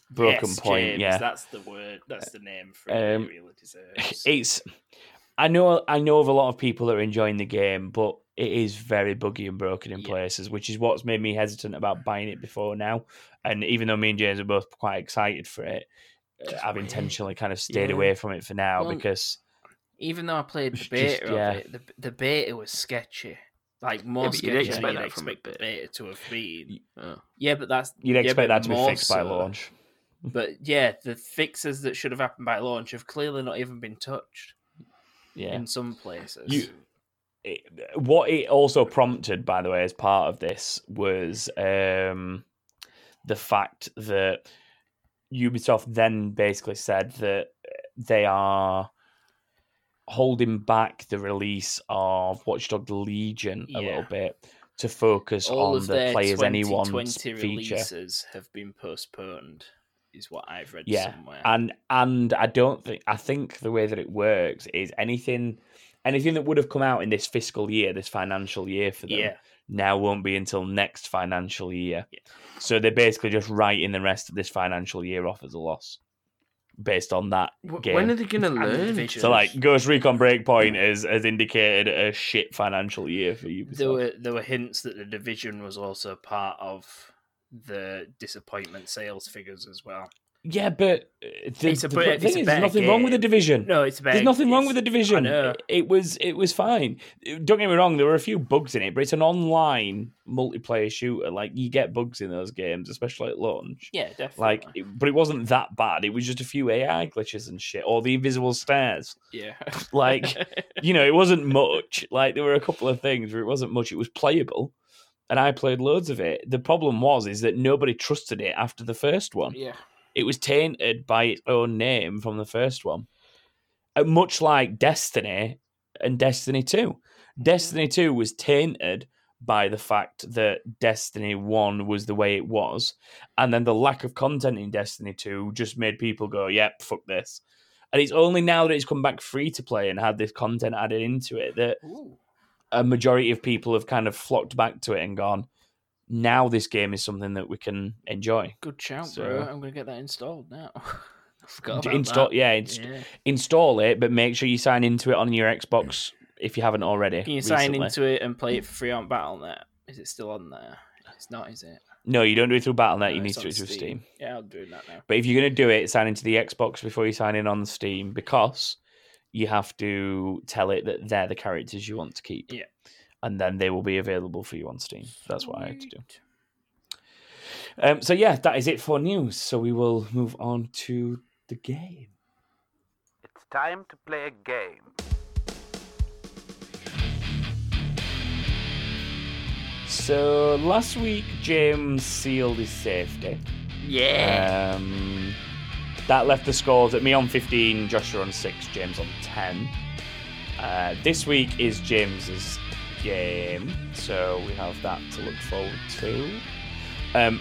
Broken
Yes,
Point.
James,
yeah,
That's the word. That's the name for it.
Um,
it really deserves.
it's. I know. I know of a lot of people that are enjoying the game, but it is very buggy and broken in
Yeah.
places, which is what's made me hesitant about buying it before now. And even though me and James are both quite excited for it, uh,
Just
I've
wait.
intentionally kind of stayed
Yeah.
away from it for now
Well,
because
Even though I played the
It's
beta
just- yeah.
of it, the, the beta was sketchy. Like more
but you'd expect
you'd
that from a
expect the
beta.
beta to have been.
Oh.
Yeah, but that's
you'd
yeah,
expect that to be fixed by launch.
But yeah, the fixes that should have happened by launch have clearly not even been touched
Yeah.
in some places.
You- it, what it also prompted, by the way, as part of this was um, the fact that Ubisoft then basically said that they are holding back the release of Watchdog Legion a
Yeah.
little bit to focus
All
on the players anyone's
2020
feature.
releases have been postponed, is what I've read
Yeah,
somewhere.
and and I don't think I think the way that it works is anything anything that would have come out in this fiscal year, this financial year for them,
yeah,
now won't be until next financial year.
Yeah.
So they're basically just writing the rest of this financial year off as a loss based on that
W-
game.
When are they going to
And the
learn?
So like Ghost Recon Breakpoint has, has indicated a shit financial year for Ubisoft.
there were there were hints that the division was also part of the disappointment sales figures as well.
Yeah, but uh, the,
It's a
the thing
it's a
is, there's nothing wrong with the division.
No, it's
There's nothing wrong with the division.
I know.
It, it was it was fine. Don't get me wrong, there were a few bugs in it, but it's an online multiplayer shooter. Like you get bugs in those games, especially at launch.
Yeah, definitely.
Like, it- but it wasn't that bad. It was just a few AI glitches and shit, or the invisible stairs.
yeah,
Like, You know, it wasn't much. Like there were a couple of things where it wasn't much. It was playable, and I played loads of it. The problem was is that nobody trusted it after the first one
yeah,
it was tainted by its own name from the first one. Uh, much like Destiny and Destiny 2. Destiny 2 was tainted by the fact that Destiny 1 was the way it was. And then the lack of content in Destiny 2 just made people go, yep, fuck this. And it's only now that it's come back free to play and had this content added into it that
Ooh.
a majority of people have kind of flocked back to it and gone, now this game is something that we can enjoy.
good shout,
So-
bro. I'm gonna get that installed now.
Install,
that.
yeah, inst-
Yeah.
install it, but make sure you sign into it on your Xbox if you haven't already.
Can you sign into it and play it for free on BattleNet? Is it still on there? It's not, is it?
No, you don't do it through BattleNet.
No,
you need to do it through Steam.
Yeah, I'll do that now.
But if you're going to do it, sign into the Xbox before you sign in on Steam because you have to tell it that they're the characters you want to keep.
Yeah.
And then they will be available for you on Steam. That's what I had to do. Um, so yeah, that is it for news. So we will move on to the game.
It's time to play a game.
So last week, James sealed his safety.
Yeah.
Um, that left the scores at me on 15, Joshua on 6, James on 10. Uh, this week is James's game, so we have that to look forward to. Um,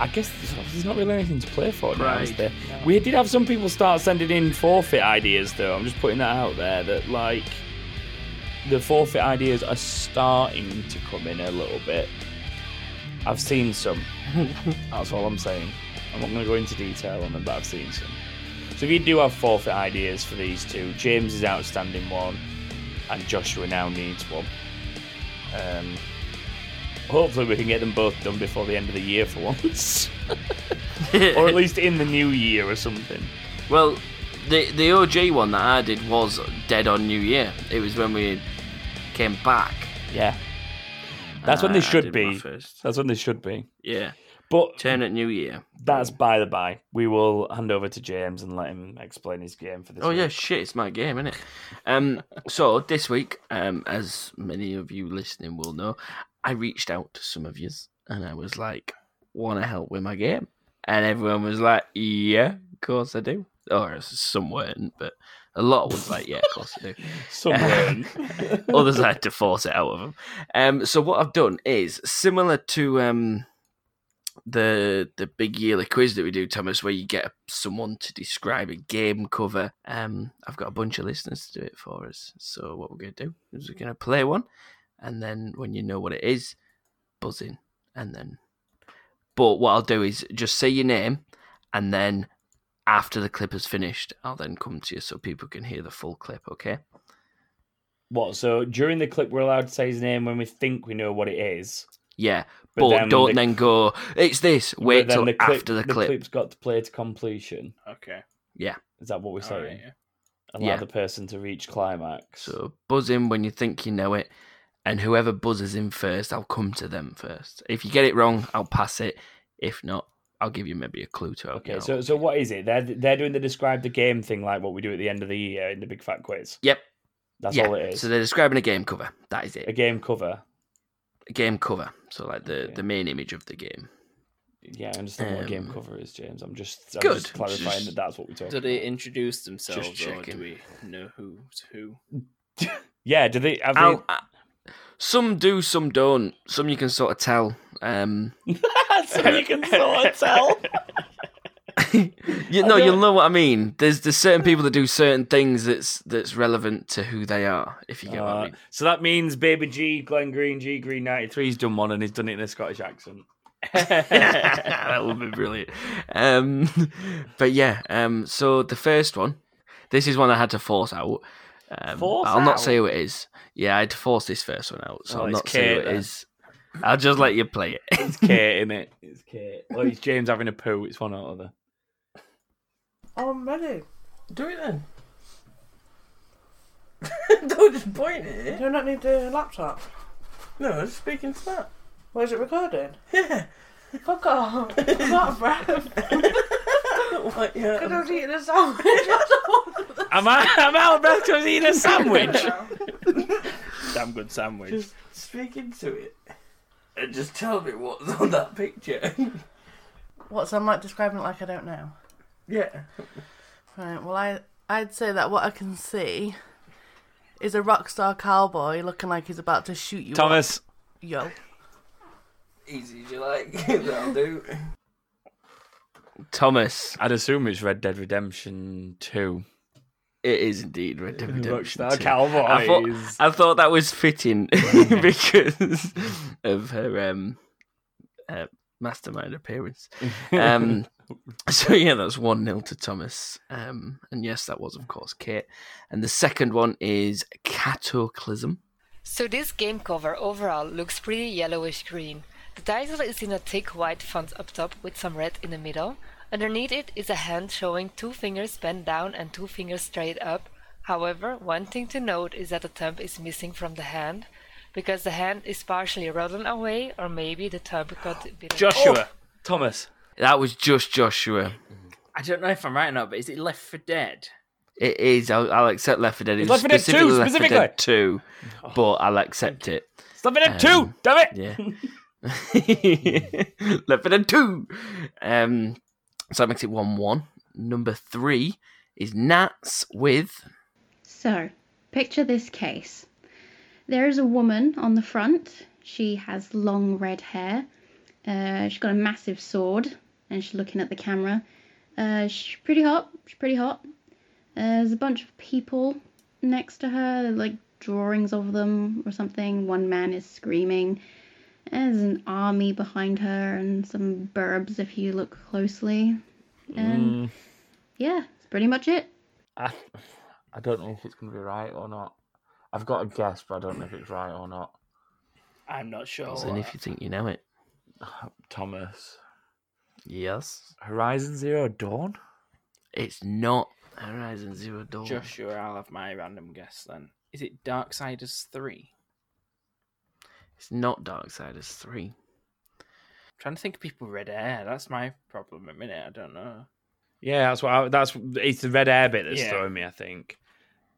I guess there's- not really anything to play for now, is
Right.
there? We did have some people start sending in forfeit ideas, though. I'm just putting that out there that, like, the forfeit ideas are starting to come in a little bit. I've seen some. That's all I'm saying. I'm not going to go into detail on them, but I've seen some. So if you do have forfeit ideas for these two, James is outstanding one, and Joshua now needs one. Um, hopefully we can get them both done before the end of the year for once, or at least in the new year or something.
well, the the OG one that I did was dead on New Year. It was when we came back.
Yeah, that's when they should be. That's when they should be.
Yeah,
But
turn at New Year.
that's by the by. We will hand over to James and let him explain his game for this.
Oh yeah, shit, it's my game, isn't it? Um, so this week, um, as many of you listening will know, I reached out to some of you and I was like, "Want to help with my game?" And everyone was like, "Yeah, of course I do." Or some weren't, but a lot was like, "Yeah, of course I do."
Somewhere.
Others I had to force it out of them. Um, so what I've done is similar to um, the the big yearly quiz that we do, Thomas, where you get someone to describe a game cover. Um, I've got a bunch of listeners to do it for us. So what we're going to do is we're going to play one, and then when you know what it is, buzz in, and then. But what I'll do is just say your name, and then after the clip is finished, I'll then come to you so people can hear the full clip. Okay.
What? So during the clip, we're allowed to say his name when we think we know what it is.
Yeah,
But
but, don't
the-
then go. It's this. Wait
then
till
the clip,
after the clip.
clip's got to play to completion.
Okay. Yeah.
Is that what we're saying?
right, yeah.
Allow
Yeah.
the person to reach climax.
So buzz in when you think you know it, and whoever buzzes in first, I'll come to them first. If you get it wrong, I'll pass it. If not, I'll give you maybe a clue to help you
Okay,
out.
so so what is it? They're they're doing the describe the game thing like what we do at the end of the year in the big fat quiz.
Yep.
That's
yeah.
all it is.
So they're describing a game cover. That is it.
a game cover.
A game cover. So like the
Okay.
the main image of the game.
Yeah, I understand what game
Um,
cover is, James. I'm just I'm
good.
just clarifying
Just-
that that's what we talk. About.
Do they introduce themselves, or
checking.
do we know who's who?
Yeah, do they? Have they...
I'll- some do, some don't. Some you can sort of tell. Um,
so you can sort of tell.
you know, you'll know what I mean. There's there's certain people that do certain things that's that's relevant to who they are. If you get what I
Uh,
mean.
so that means Baby G, Glenn Green, G Green ninety three. He's done one and he's done it in a Scottish accent.
that would be brilliant. Um, but yeah, um, so the first one, this is one I had to force out. Um,
Force
I'll not
out?
say who it is. Yeah, I had to force this first one out, so
Oh,
I'll not say who it
then.
is. I'll just let you play it.
It's Kate, in it? It's Kate. Well, it's James having a poo. It's one or other.
Oh, I'm ready.
Do it then. Don't just point at
Do
it.
you not need the laptop?
No, I was speaking to that.
Where's it recording?
Yeah.
Fuck off. I'm out of breath.
What, yeah.
Because I was eating a sandwich.
Am I? I'm out of breath because I was eating a sandwich.
Damn good sandwich.
Just speak into it and just tell me what's on that picture.
What's I'm like describing it like I don't know.
Yeah.
Right. Well, I I'd say that what I can see is a rock star cowboy looking like he's about to shoot you.
Thomas,
up. Yo.
Easy as you like. That'll do. Thomas.
I'd assume it's Red Dead Redemption 2.
It is indeed Red Dead Redemption.
Rockstar
2.
Cowboys.
I thought, I thought that was fitting because of her um, uh, mastermind appearance. Um, so yeah, that's one 0 to Thomas. Um, and yes, that was of course Kate. And the second one is Cataclysm.
So this game cover overall looks pretty yellowish green. The title is in a thick white font up top with some red in the middle. Underneath it is a hand showing two fingers bent down and two fingers straight up. However, one thing to note is that the thumb is missing from the hand because the hand is partially rolled away or maybe the thumb got bitten.
Joshua.
Thomas.
That was just Joshua.
I don't know if I'm right or not, but is it Left 4 Dead?
It is. I'll, I'll accept Left 4 Dead. It
It's
was
Left 4 Dead 2
Left 4 Dead
specifically.
2, but I'll accept it.
Stop it at
Um,
2! Damn it!
Yeah. Left 4 Dead 2. Um, so that makes it 1 1. Number three is Nats with.
So, picture this case. There is a woman on the front. She has long red hair. Uh, she's got a massive sword, and she's looking at the camera. Uh, she's pretty hot. She's pretty hot. Uh, there's a bunch of people next to her, like drawings of them or something. One man is screaming. There's an army behind her and some burbs if you look closely. And yeah, that's pretty much it.
I, I don't know if it's going to be right or not. I've got a guess, but I don't know if it's right or not.
I'm not sure.
And if you think you know it.
Thomas.
Yes.
Horizon Zero Dawn?
It's not Horizon Zero Dawn.
Joshua, I'll have my random guess then. Is it Darksiders 3?
It's not Darksiders 3.
trying to think of people with red hair. That's my problem at the minute. I don't know.
Yeah, that's what I, that's it's the red air bit that's
Yeah.
throwing me, I think.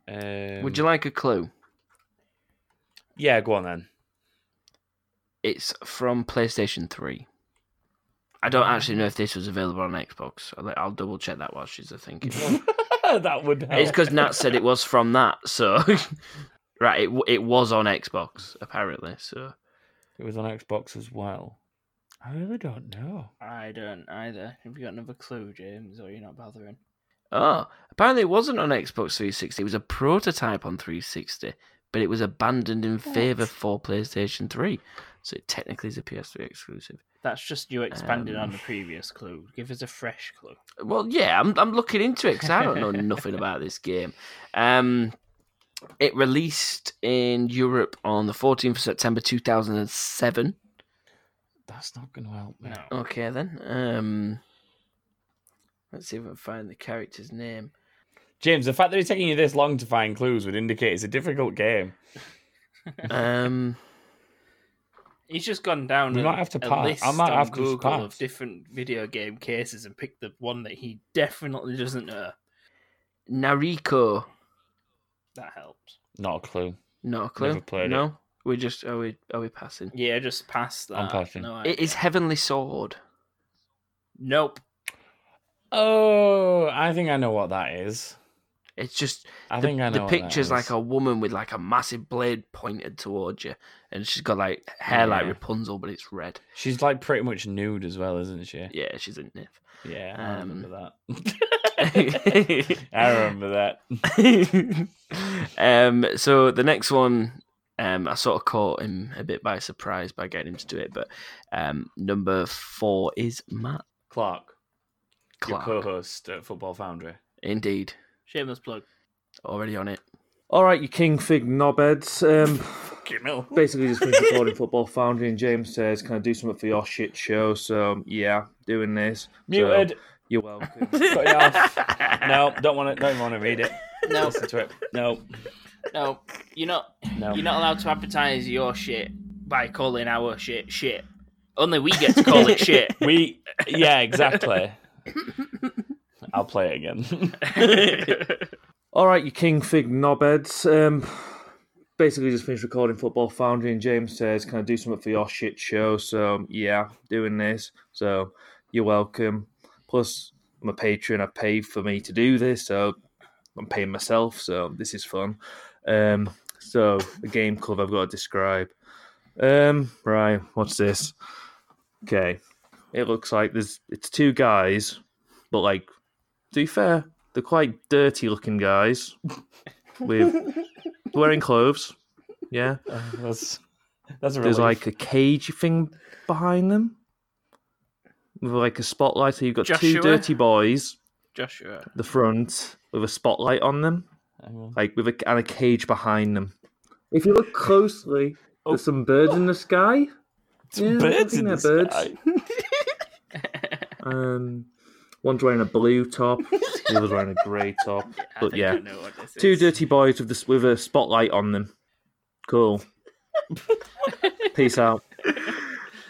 Um,
Would you like a clue?
Yeah, go on then.
It's from PlayStation 3. I don't actually know if this was available on Xbox. I'll, I'll double check that while she's thinking.
that would help.
it's because Nat said it was from that, so. right, it, it was on Xbox, apparently, so.
it was on Xbox as well. I really don't know.
I don't either. Have you got another clue, James, or you're not bothering?
Oh, apparently it wasn't on Xbox 360. It was a prototype on 360, but it was abandoned in favour for PlayStation 3. So it technically is a PS3 exclusive.
That's just you expanding on
Um,
the previous clue. Give us a fresh clue.
Well, yeah, I'm I'm looking into it because I don't know nothing about this game. Um, it released in Europe on the 14th of September 2007.
That's not going to help me.
No.
Okay, then. Um, let's see if I can find the character's name.
James, the fact that it's taking you this long to find clues would indicate it's a difficult game.
Um,
He's just gone down.
We
a-
might have to pass.
list
I might
on
have to just
Google
pass.
of different video game cases and pick the one that he definitely doesn't know.
Nariko.
That helps.
Not a clue.
Not a clue.
Never played it.
no, we just are we are we passing?
Yeah, just past that.
I'm passing.
No
It is. Heavenly Sword.
Nope.
Oh, I think I know what that is.
It's just
I
the,
think I know
the picture's
is.
like a woman with like a massive blade pointed towards you, and she's got like hair like Rapunzel, but it's red.
She's like pretty much nude as well, isn't she?
Yeah, she's a nymph.
Yeah, I
Um,
remember that. I remember that.
um, so the next one, um, I sort of caught him a bit by surprise by getting him to do it, but um, number four is Matt
Clark,
Clark.
your co-host at Football Foundry.
Indeed,
Shameless plug.
already on it.
All right, you king fig knobheads. Um,
Fucking hell.
basically just finished recording Football Foundry, and James says, "Can I do something for your shit show?" So yeah, doing this. So,
Muted.
you're welcome.
Cut it off. No, don't want to. Don't want to read it.
No,
Listen to it. No,
no, you're not.
no.
You're not allowed to advertise your shit by calling our shit shit. Only we get to call it shit.
We. Yeah, exactly. I'll play it again.
All right, you king fig knobheads. Um, basically just finished recording Football Foundry, and James says, "Can I do something for your shit show?" So yeah, doing this. So you're welcome. Plus, I'm a patron. I pay for me to do this, so I'm paying myself. So this is fun. Um, so the game club I've got to describe. Um, right, what's this? Okay, it looks like there's it's two guys, but like to be fair, they're quite dirty looking guys with wearing clothes. Yeah,
Uh, that's that's a
there's
relief.
like a cage thing behind them with like a spotlight. So you've got
Joshua?
two dirty boys
Joshua.
the front with a spotlight on them,
Hang on.
like with a and a cage behind them. If you look closely,
Oh.
there's some birds in the sky.
Some
Yeah,
birds in the
birds.
sky.
Um, one's wearing a blue top, the other's wearing a grey top.
I
But yeah,
I know what this
Two
is.
dirty boys with this with a spotlight on them. Cool. Peace out.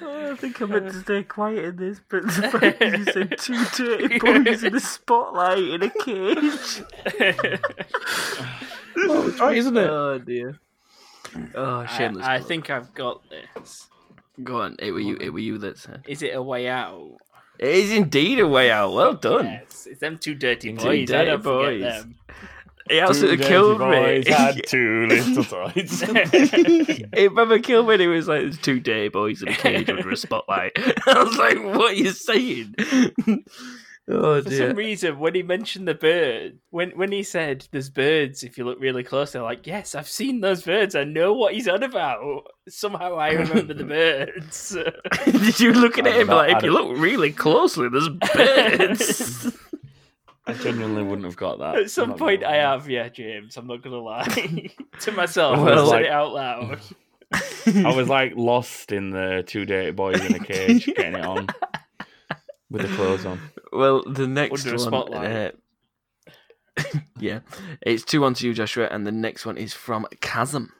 I think I meant to uh. stay quiet in this, but the fact you said two dirty boys in a spotlight in a cage.
Oh, it's right, isn't it?
Oh dear. Oh, shameless.
I, I think I've got this.
Go on. It were you. It were you that said.
Is it a way out?
It is indeed a way out. Well done.
Yes, it's them two dirty boys. I
dirty
don't
boys.
them.
He absolutely
Two
killed
dirty boys
me.
Had two little toys.
It remember killed me. It was like there's two dirty boys in a cage under a spotlight. I was like, "What are you saying?" Oh
For
dear.
some reason, when he mentioned the bird, when when he said there's birds, if you look really close, they're like, yes, I've seen those birds. I know what he's on about. Somehow I remember the birds.
Did you look at
I
him
don't-
like,
I
if you look really closely, there's birds?
I genuinely wouldn't have got that.
At some point, I have, yeah, James. I'm not gonna lie to myself.
I
I
was
said
like-
it out loud.
I was like lost in the two dirty boys in a cage, getting it on with the clothes on.
well, the next
Under a spotlight.
uh, yeah, it's two on to you, Joshua, and the next one is from Chasm.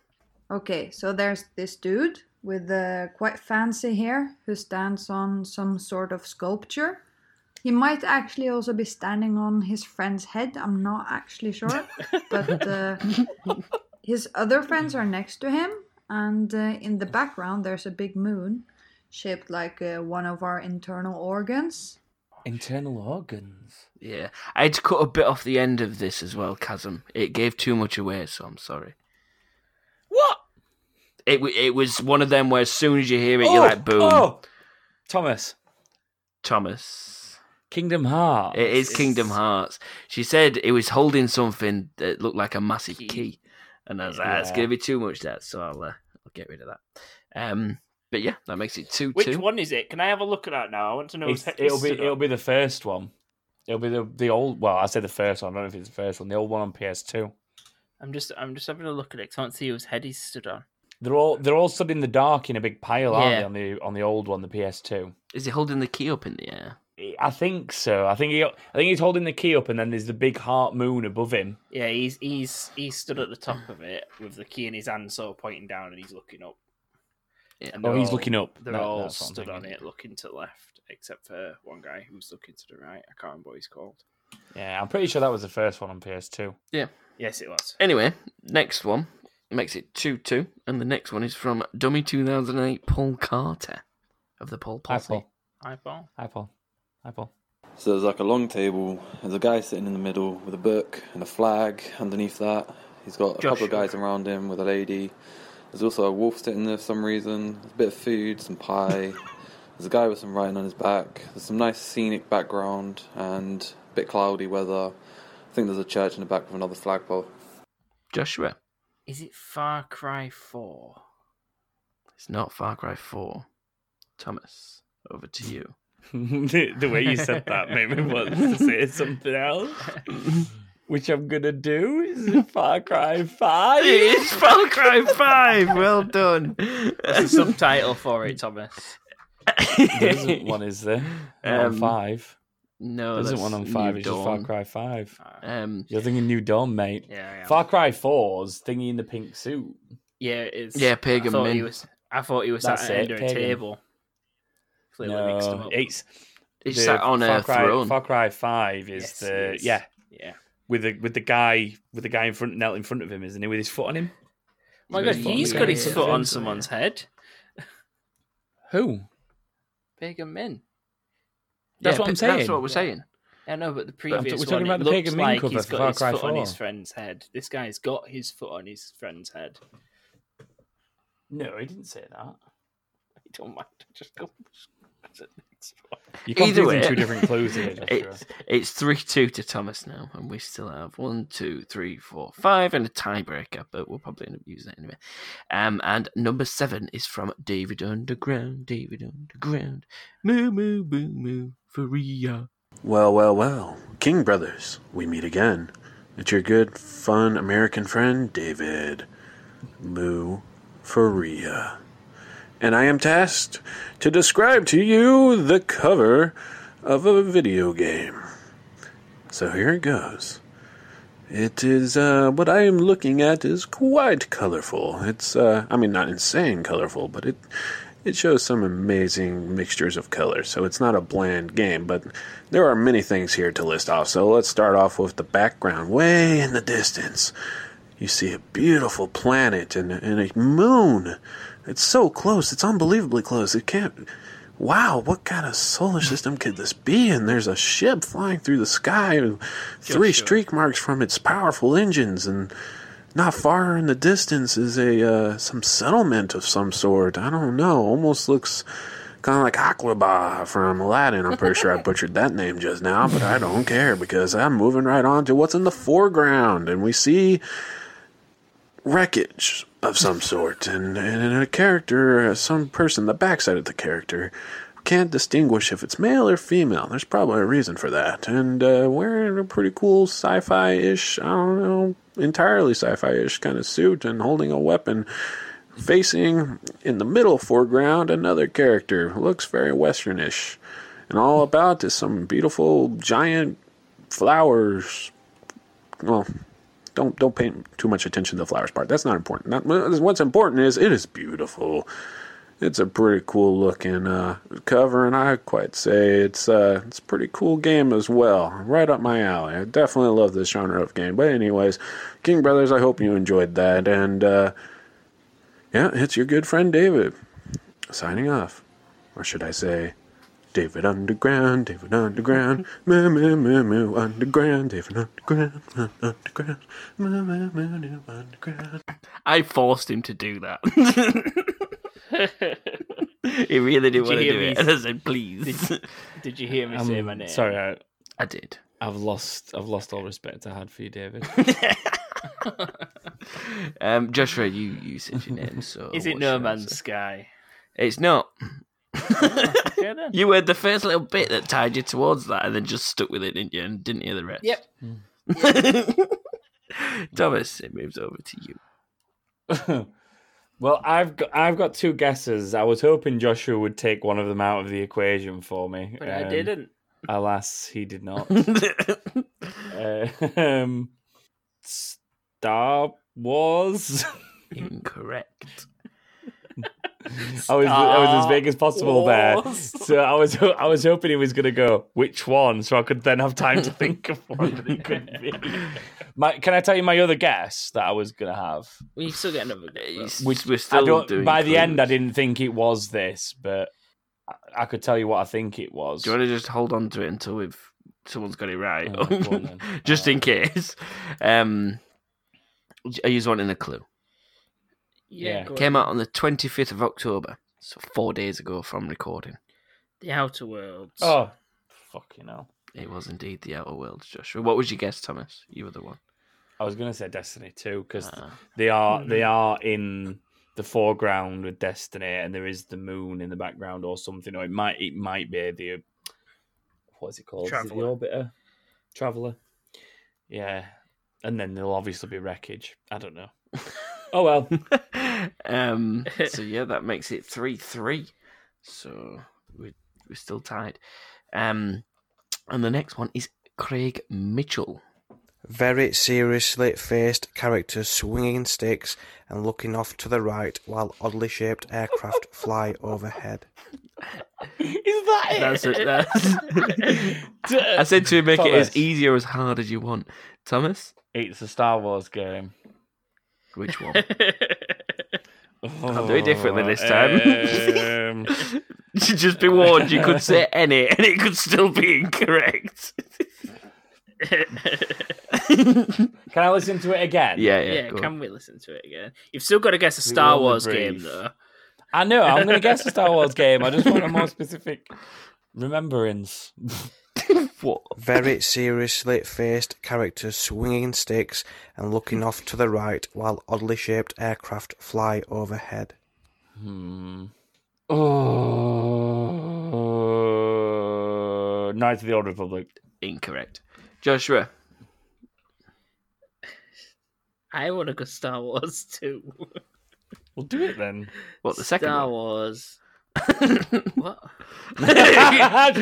Okay, so there's this dude with uh, quite fancy hair who stands on some sort of sculpture. He might actually also be standing on his friend's head. I'm not actually sure, but uh, his other friends are next to him, and uh, in the background there's a big moon shaped like uh, one of our internal organs.
Internal organs.
Yeah, I had to cut a bit off the end of this as well, Chasm. It gave too much away, so I'm sorry.
What?
It it was one of them where as soon as you hear it, you're like, boom,
Oh, Thomas.
Thomas.
Kingdom Hearts.
It is Kingdom Hearts. She said it was holding something that looked like a massive
Key.
key, and I was like, "Ah, "It's gonna be too much that," so I'll uh, I'll get rid of that. Um, but yeah, that makes it two
Which
two.
one is it? Can I have a look at that now? I want to know.
It's-
who's-
it'll be it'll be the first one. It'll be the the old. Well, I said the first one. I don't know if it's the first one. The old one on PS2.
I'm just I'm just having a look at it. 'cause I want to see whose head he's stood on.
They're all they're all stood in the dark in a big pile, aren't
Yeah.
they? On the on the old one, the PS2.
Is he holding the key up in the air?
I think so. I think he I think he's holding the key up, and then there's the big heart moon above him.
Yeah, he's he's he's stood at the top of it with the key in his hand, sort of pointing down, and he's looking up. And
Oh, he's
all-
looking up.
They're
That-
all
that's what I'm
stood on it, looking to the left, except for one guy who's looking to the right. I can't remember what he's called.
Yeah, I'm pretty sure that was the first one on PS2. Yeah.
Yes, it was.
Anyway, next one makes it 2 2, and the next one is from Dummy 2008 Paul Carter of the Paul
Hi,
Posse.
Paul.
Hi, Paul.
Hi, Paul. Hi, Paul.
So there's like a long table. There's a guy sitting in the middle with a book and a flag underneath that. He's got a couple of guys around him with a lady. There's also a wolf sitting there for some reason. There's a bit of food, some pie. There's a guy with some writing on his back. There's some nice scenic background and a bit cloudy weather. I think there's a church in the back with another flagpole.
Joshua.
Is it Far Cry 4?
It's not Far Cry 4. Thomas, over to you.
the, the way you said that made me want to say something else, which I'm gonna do. Is Far Cry Five?
it's Far Cry 5! Well done.
What's the subtitle for it, Thomas?
There isn't one, is there?
Um,
five.
No,
There isn't one on five. It's just Far Cry Five.
Um,
You're thinking New Dawn, mate.
Yeah, I.
Far Cry 4's thingy in the pink suit.
Yeah, it's.
Yeah,
I
Pagan
thought he was. I thought he was sat
That's
at
it,
under a table. Clearly mixed him
No,
up.
it's
He's
the
sat on
Far
a
Cry,
throne.
Far Cry Five is
Yes,
the yeah
Yeah.
With the with the guy with the guy in front knelt in front of him, isn't he? With his foot on him.
Oh my
With
god,
his foot on
he's got his foot on someone's head.
Who?
Pagan Min.
That's
Yeah,
what I'm
That's
saying.
That's what we're saying.
I know, but the
But I'm t-
previous
we're talking
one,
about
it
the
looks
Pagan Min
like
cover
he's
for
got
Far
his
Cry
foot on
4.
his friend's head. This guy's got his foot on his friend's head.
No, he didn't say that.
I don't mind. Just go. To the next one.
You're
Either
confusing
way,
two different clues here, Joshua.
It's it's three two to Thomas now, and we still have one, two, three, four, five, and a tiebreaker. But we'll probably end up using it anyway. Um, and number seven is from David Underground. David Underground. Moo moo moo moo Faria.
Well, well, well. King Brothers, we meet again. It's your good, fun American friend, David Moo Faria. And I am tasked to describe to you the cover of a video game. So here it goes. It is, uh, what I am looking at is quite colorful. It's, uh, I mean, not insane colorful, but it, it shows some amazing mixtures of colors. So it's not a bland game, but there are many things here to list off. So let's start off with the background. Way in the distance, you see a beautiful planet and, and a moon. It's so close. It's unbelievably close. It can't. Wow, what kind of solar system could this be? And there's a ship flying through the sky, with three streak marks from its powerful engines, and not far in the distance is a uh, some settlement of some sort. I don't know. Almost looks kind of like Aquaba from Aladdin. I'm pretty sure I butchered that name just now, but I don't care because I'm moving right on to what's in the foreground, and we see wreckage of some sort, and, and a character, some person, the backside of the character, can't distinguish if it's male or female. There's probably a reason for that. And uh, wearing a pretty cool sci fi ish, I don't know, entirely sci fi ish kind of suit and holding a weapon. Facing in the middle foreground, another character looks very westernish. And all about is some beautiful giant flowers. Well, don't don't pay too much attention to the flowers part. That's not important. Not, what's important is it is beautiful. It's a pretty cool looking uh, cover, and I quite say it's uh, it's a pretty cool game as well. Right up my alley. I definitely love this genre of game. But anyways, King Brothers, I hope you enjoyed that, and uh, yeah, it's your good friend David signing off, or should I say? David Underground, David Underground, moo moo moo moo underground, David Underground, underground, moo moo moo moo underground.
I forced him to do that. he really didn't
Did
want to do
me
it, and I said, "Please."
Did, did you hear me
I'm
say my name?
Sorry, I,
I did.
I've lost I've lost all respect I had for you, David.
um, Joshua, you you said your name, so
Is it
what
No Man's? Sky?
It's not.
Okay.
You heard the first little bit that tied you towards that, and then just stuck with it, didn't you? And didn't hear the rest.
Yep.
Thomas, it moves over to you.
well, I've got I've got two guesses. I was hoping Joshua would take one of them out of the equation for me.
But I
Um,
didn't.
Alas, he did not. uh, um, Star Wars.
Incorrect.
I was I was as
Star
vague as possible there. So I was I was hoping he was going to go which one, so I could then have time to think of one that it could be. My, can I tell you my other guess that I was going to have?
Well, still get another guess.
Which
we're still doing
By the end, I didn't think it was this, but I, I could tell you what I think it was.
Do you want to just hold on to it until we've someone's got it right,
Oh, go on then.
just in case? Um, are you wanting a clue?
Yeah, go
Came out on the twenty fifth of October, so four days ago from recording.
The Outer Worlds.
Oh, fucking hell!
It was indeed the Outer Worlds, Joshua. What was your guess, Thomas? You were the one.
I was going to say Destiny 2 because
Ah.
they are
Hmm.
they are in the foreground with Destiny, and there is the moon in the background or something. Or it might it might be the what is it called? Is it the
Traveller.
orbiter, traveler. Yeah, and then there'll obviously be wreckage. I don't know. oh well.
um, so yeah, that makes it three three. So we we're still tied. Um, and the next one is Craig Mitchell.
Very seriously faced characters swinging sticks and looking off to the right while oddly shaped aircraft fly overhead.
Is that it?
That's it. That's... I said to him, make it as easy or as hard as you want. Thomas,
It's a Star Wars game.
Which one? I'll do it differently this time.
Um,
Just be warned, you could say any, and it could still be incorrect.
Can I listen to it again?
Yeah, yeah.
yeah, can
on.
we listen to it again? You've still got to guess a Star Wars
debrief.
game, though.
I know. I'm going to guess a Star Wars game. I just want a more specific remembrance.
What?
Very seriously faced characters swinging sticks and looking off to the right while oddly shaped aircraft fly overhead.
Hmm. Oh, Knights of the Old Republic.
Incorrect. Joshua,
I want to go Star Wars too.
We'll do it then.
what the second
Star
one?
Wars. What? I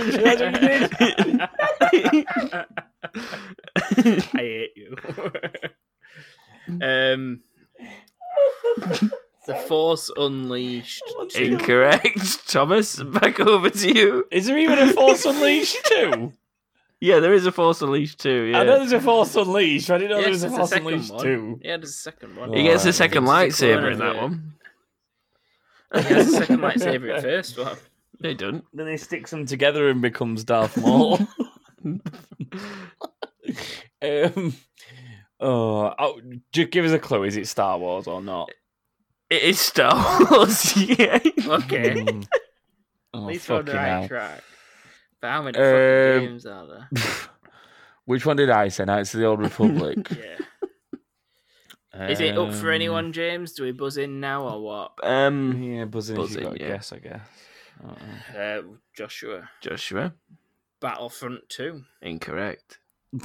hate you. um, the Force Unleashed.
Incorrect. Thomas, back over to you.
Is there even a Force Unleashed too?
Yeah, there is a Force Unleashed too. Yeah.
I know there's a Force Unleashed. I didn't know there was a Force
second
Unleashed
one.
too.
Yeah, there's a second one.
he gets a second
It's a clone
lightsaber in that one.
He has a second lightsaber at first one.
They don't.
Then he sticks them together and becomes Darth Maul. um, oh, oh, just give us a clue. Is it Star Wars or not?
It is Star Wars. yeah.
Okay,
Mm.
at
Oh,
least we're on the
fucking
right
hell.
track. But how many
Um,
fucking games are there?
Which one did I say? Knights It's the Old Republic.
Yeah. Is it up for
Um,
anyone, James? Do we buzz in now or what?
Um,
Yeah, buzzing. if
Buzzing,
you got a
yeah.
guess, I guess. Uh-uh.
Uh, Joshua.
Joshua,
Battlefront 2.
incorrect.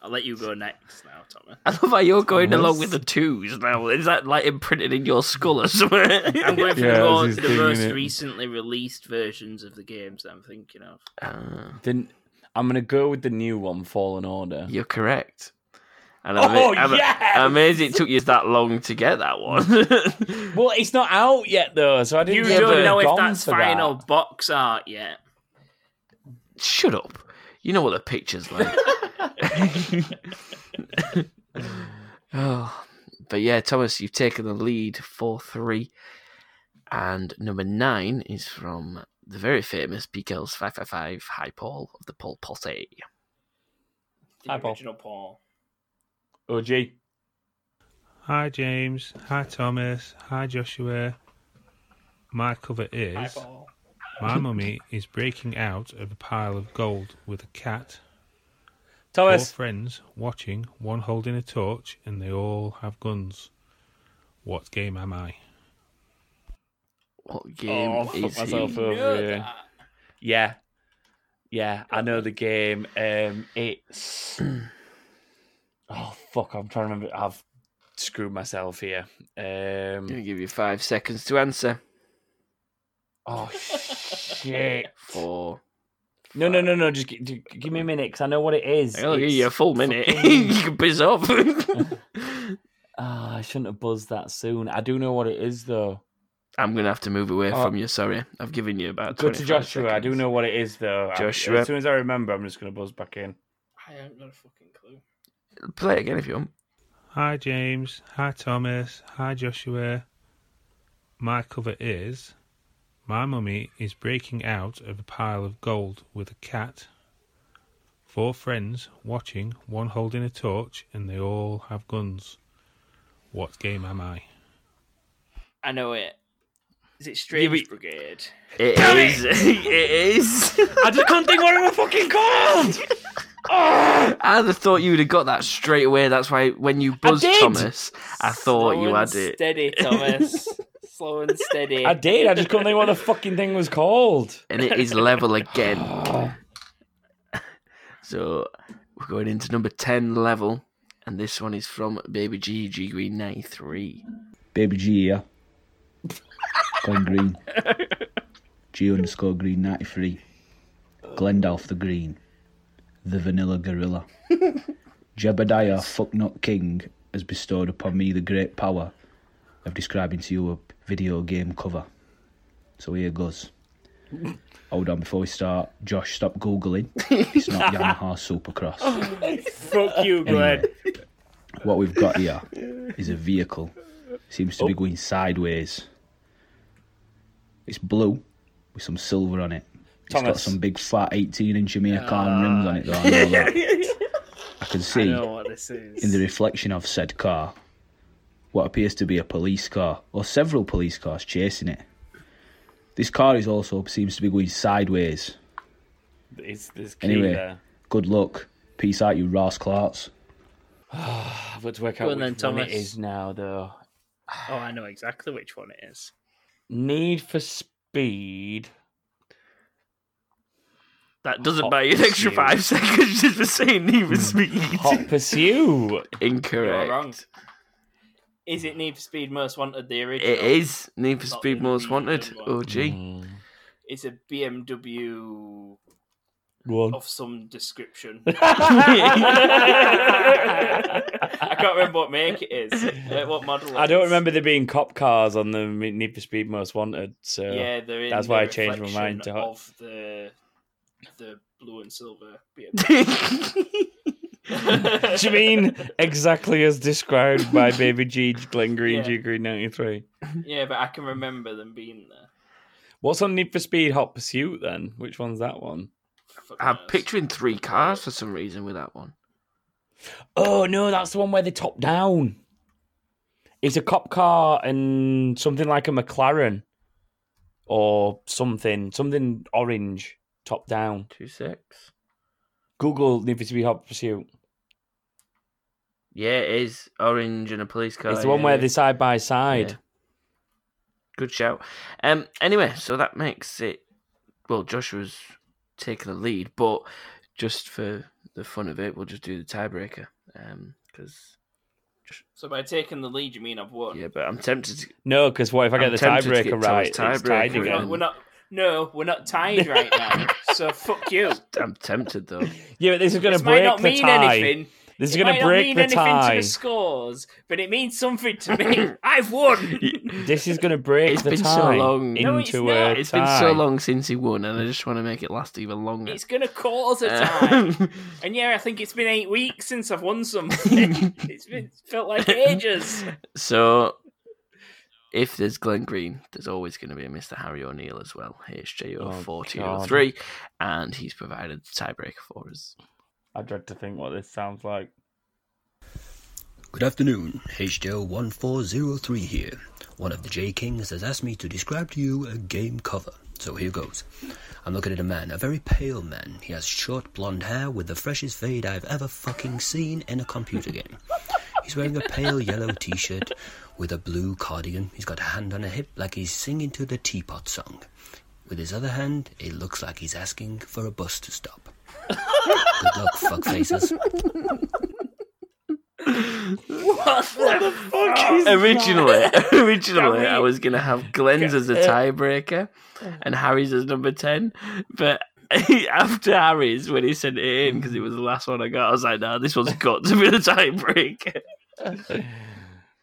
I'll let you go next now, Thomas.
I love how you're going
Thomas?
along with the twos now. Is that like imprinted in your skull or something?
I'm going for
Yeah,
the, more, the most
innit?
recently released versions of the games I'm thinking of.
Uh,
Then I'm gonna go with the new one, Fallen Order.
you're correct. And
Oh,
I'm, I'm,
yes!
I'm amazed it took you that long to get that one.
Well, it's not out yet though, so I didn't.
don't know if that's final
that.
box art yet.
Shut up. You know what the picture's like. oh, but yeah, Thomas, you've taken the lead 4 3. And number nine is from the very famous Beagles 555 High Paul of the Paul Posse.
The
Hi, Paul.
original Paul.
OG.
Hi James. Hi Thomas. Hi Joshua. My cover is My mummy is breaking out of a pile of gold with a cat.
Thomas.
Four friends watching, one holding a torch, and they all have guns. What game am I?
What game
Oh, fuck
is
myself
he?
over here. Yeah, yeah, I know the game. Um, it's oh fuck, I'm trying to remember. I've screwed myself here. Um,
I'm going to give you five seconds to answer.
oh shit.
Four.
No, no, no, no. Just gi- gi- give me a minute because I know what it is.
I'll give you a full minute.
fucking-
you can piss off.
Ah, I shouldn't have buzzed that soon. I do know what it is though.
I'm gonna have to move away
Oh.
from you. Sorry, I've given you about.
Go to
25
Joshua. I do know what it is though. I-
Joshua.
As soon as I remember, I'm just going to buzz back in.
I haven't got a fucking clue.
Play it again if you want.
Hi, James. Hi, Thomas. Hi, Joshua. My cover is My mummy is breaking out of a pile of gold with a cat. Four friends watching, one holding a torch, and they all have guns. What game am I?
I know it. Is it Strange Brigade?
It
Damn
is. it is.
I just can't think what it was fucking called.
I'd have thought you would have got that straight away. That's why when you buzzed
did.
Thomas, I thought
Slow
you had it.
Steady, Thomas. Slow and steady.
I did. I just couldn't think what the fucking thing was called.
and it is level again. so we're going into number 10 level, and this one is from Baby G, G Green 93.
Baby G yeah. Glenn Green. G underscore Green 93. Glendalf the Green. The Vanilla Gorilla. Jebediah Fucknut King has bestowed upon me the great power of describing to you a video game cover. So here goes. Hold on before we start. Josh, stop Googling. It's not Yamaha Supercross.
Fuck you, Glenn.
Anyway, what we've got here is a vehicle. Seems to be oh. going sideways. It's blue with some silver on it. It's got some big fat 18 inch American ah. rims on it though. I, know that. I can
I
see
know what this is.
in the reflection of said car what appears to be a police car or several police cars chasing it. This car is also seems to be going sideways.
It's this key
Anyway,
there.
good luck. Peace out, you Ross Clarks.
I've got to work
Go
out
on then,
which one it
Thomas.
is now, though.
Oh, I know exactly which one it is.
Need for Speed.
That doesn't
Hot
buy you an extra
Pursuit.
five seconds just for saying Need for Speed.
Hot Pursuit.
Incorrect.
You're wrong. Is it Need for Speed Most Wanted, the original?
It is Need for
Not
Speed
the
Most Wanted.
redone one.
OG.
Mm.
It's a BMW
One.
of some description. I can't remember what make it is. Uh, what model? it
I don't
is.
remember there being cop cars on the Need for Speed Most Wanted, so
Yeah, they're in
that's
the
why I changed my mind to hot.
of the the blue and silver. BMW.
Do you mean exactly as described by Baby G, Glen Green,
Yeah.
G Green ninety three?
yeah, but I can remember them being there.
What's on Need for Speed Hot Pursuit then? Which one's that one?
I'm picturing three cars for some reason with that one.
Oh no, that's the one where they top down. It's a cop car and something like a McLaren or something, something orange top down.
Two six.
Google Need for Speed Hot Pursuit.
Yeah, it is orange and a police car.
it's the one
yeah,
where
yeah.
they're side by side.
Yeah. Good shout. Um. Anyway, so that makes it. Well, Joshua's taking the lead, but just for the fun of it, we'll just do the tiebreaker. Um. Because
So by taking the lead, you mean I've won?
yeah, but I'm tempted. To,
No, because what if I get
I'm
the
tempted to
tiebreaker
get
right?
Thomas
It's tied
tiebreaker
again.
we're not. No, we're not tied right now. so fuck you.
I'm tempted though.
Yeah, but this is going to break
not
the
mean
tie.
anything.
This is going to break the
anything to
tie.
the scores, but it means something to me. I've won.
This is going to break
It's
the
been
tie
so long.
No, it's
into
not.
a
It's
tie.
been so long since he won, and I just want to make it last even longer.
It's gonna cause a
Uh,
tie. and yeah, I think it's been eight weeks since I've won something. it's been felt like ages.
So, if there's Glenn Green, there's always going to be a Mr. Harry O'Neill as well, HJO1403, and he's provided the tiebreaker for us.
I dread to think what this sounds like.
Good afternoon, HJO1403 here. One of the J Kings has asked me to describe to you a game cover. So here goes. I'm looking at a man, a very pale man. He has short blonde hair with the freshest fade I've ever fucking seen in a computer game. He's wearing a pale yellow t shirt with a blue cardigan. He's got a hand on a hip like he's singing to the teapot song. With his other hand, it looks like he's asking for a bus to stop. Good luck, fuckfaces.
What the fuck is
originally, originally,
Can
I was going to have Glenn's as a tiebreaker and Harry's as number 10, but. After Harry's, when he sent it in, because it was the last one I got, I was like, "No, this one's got to be the tiebreaker."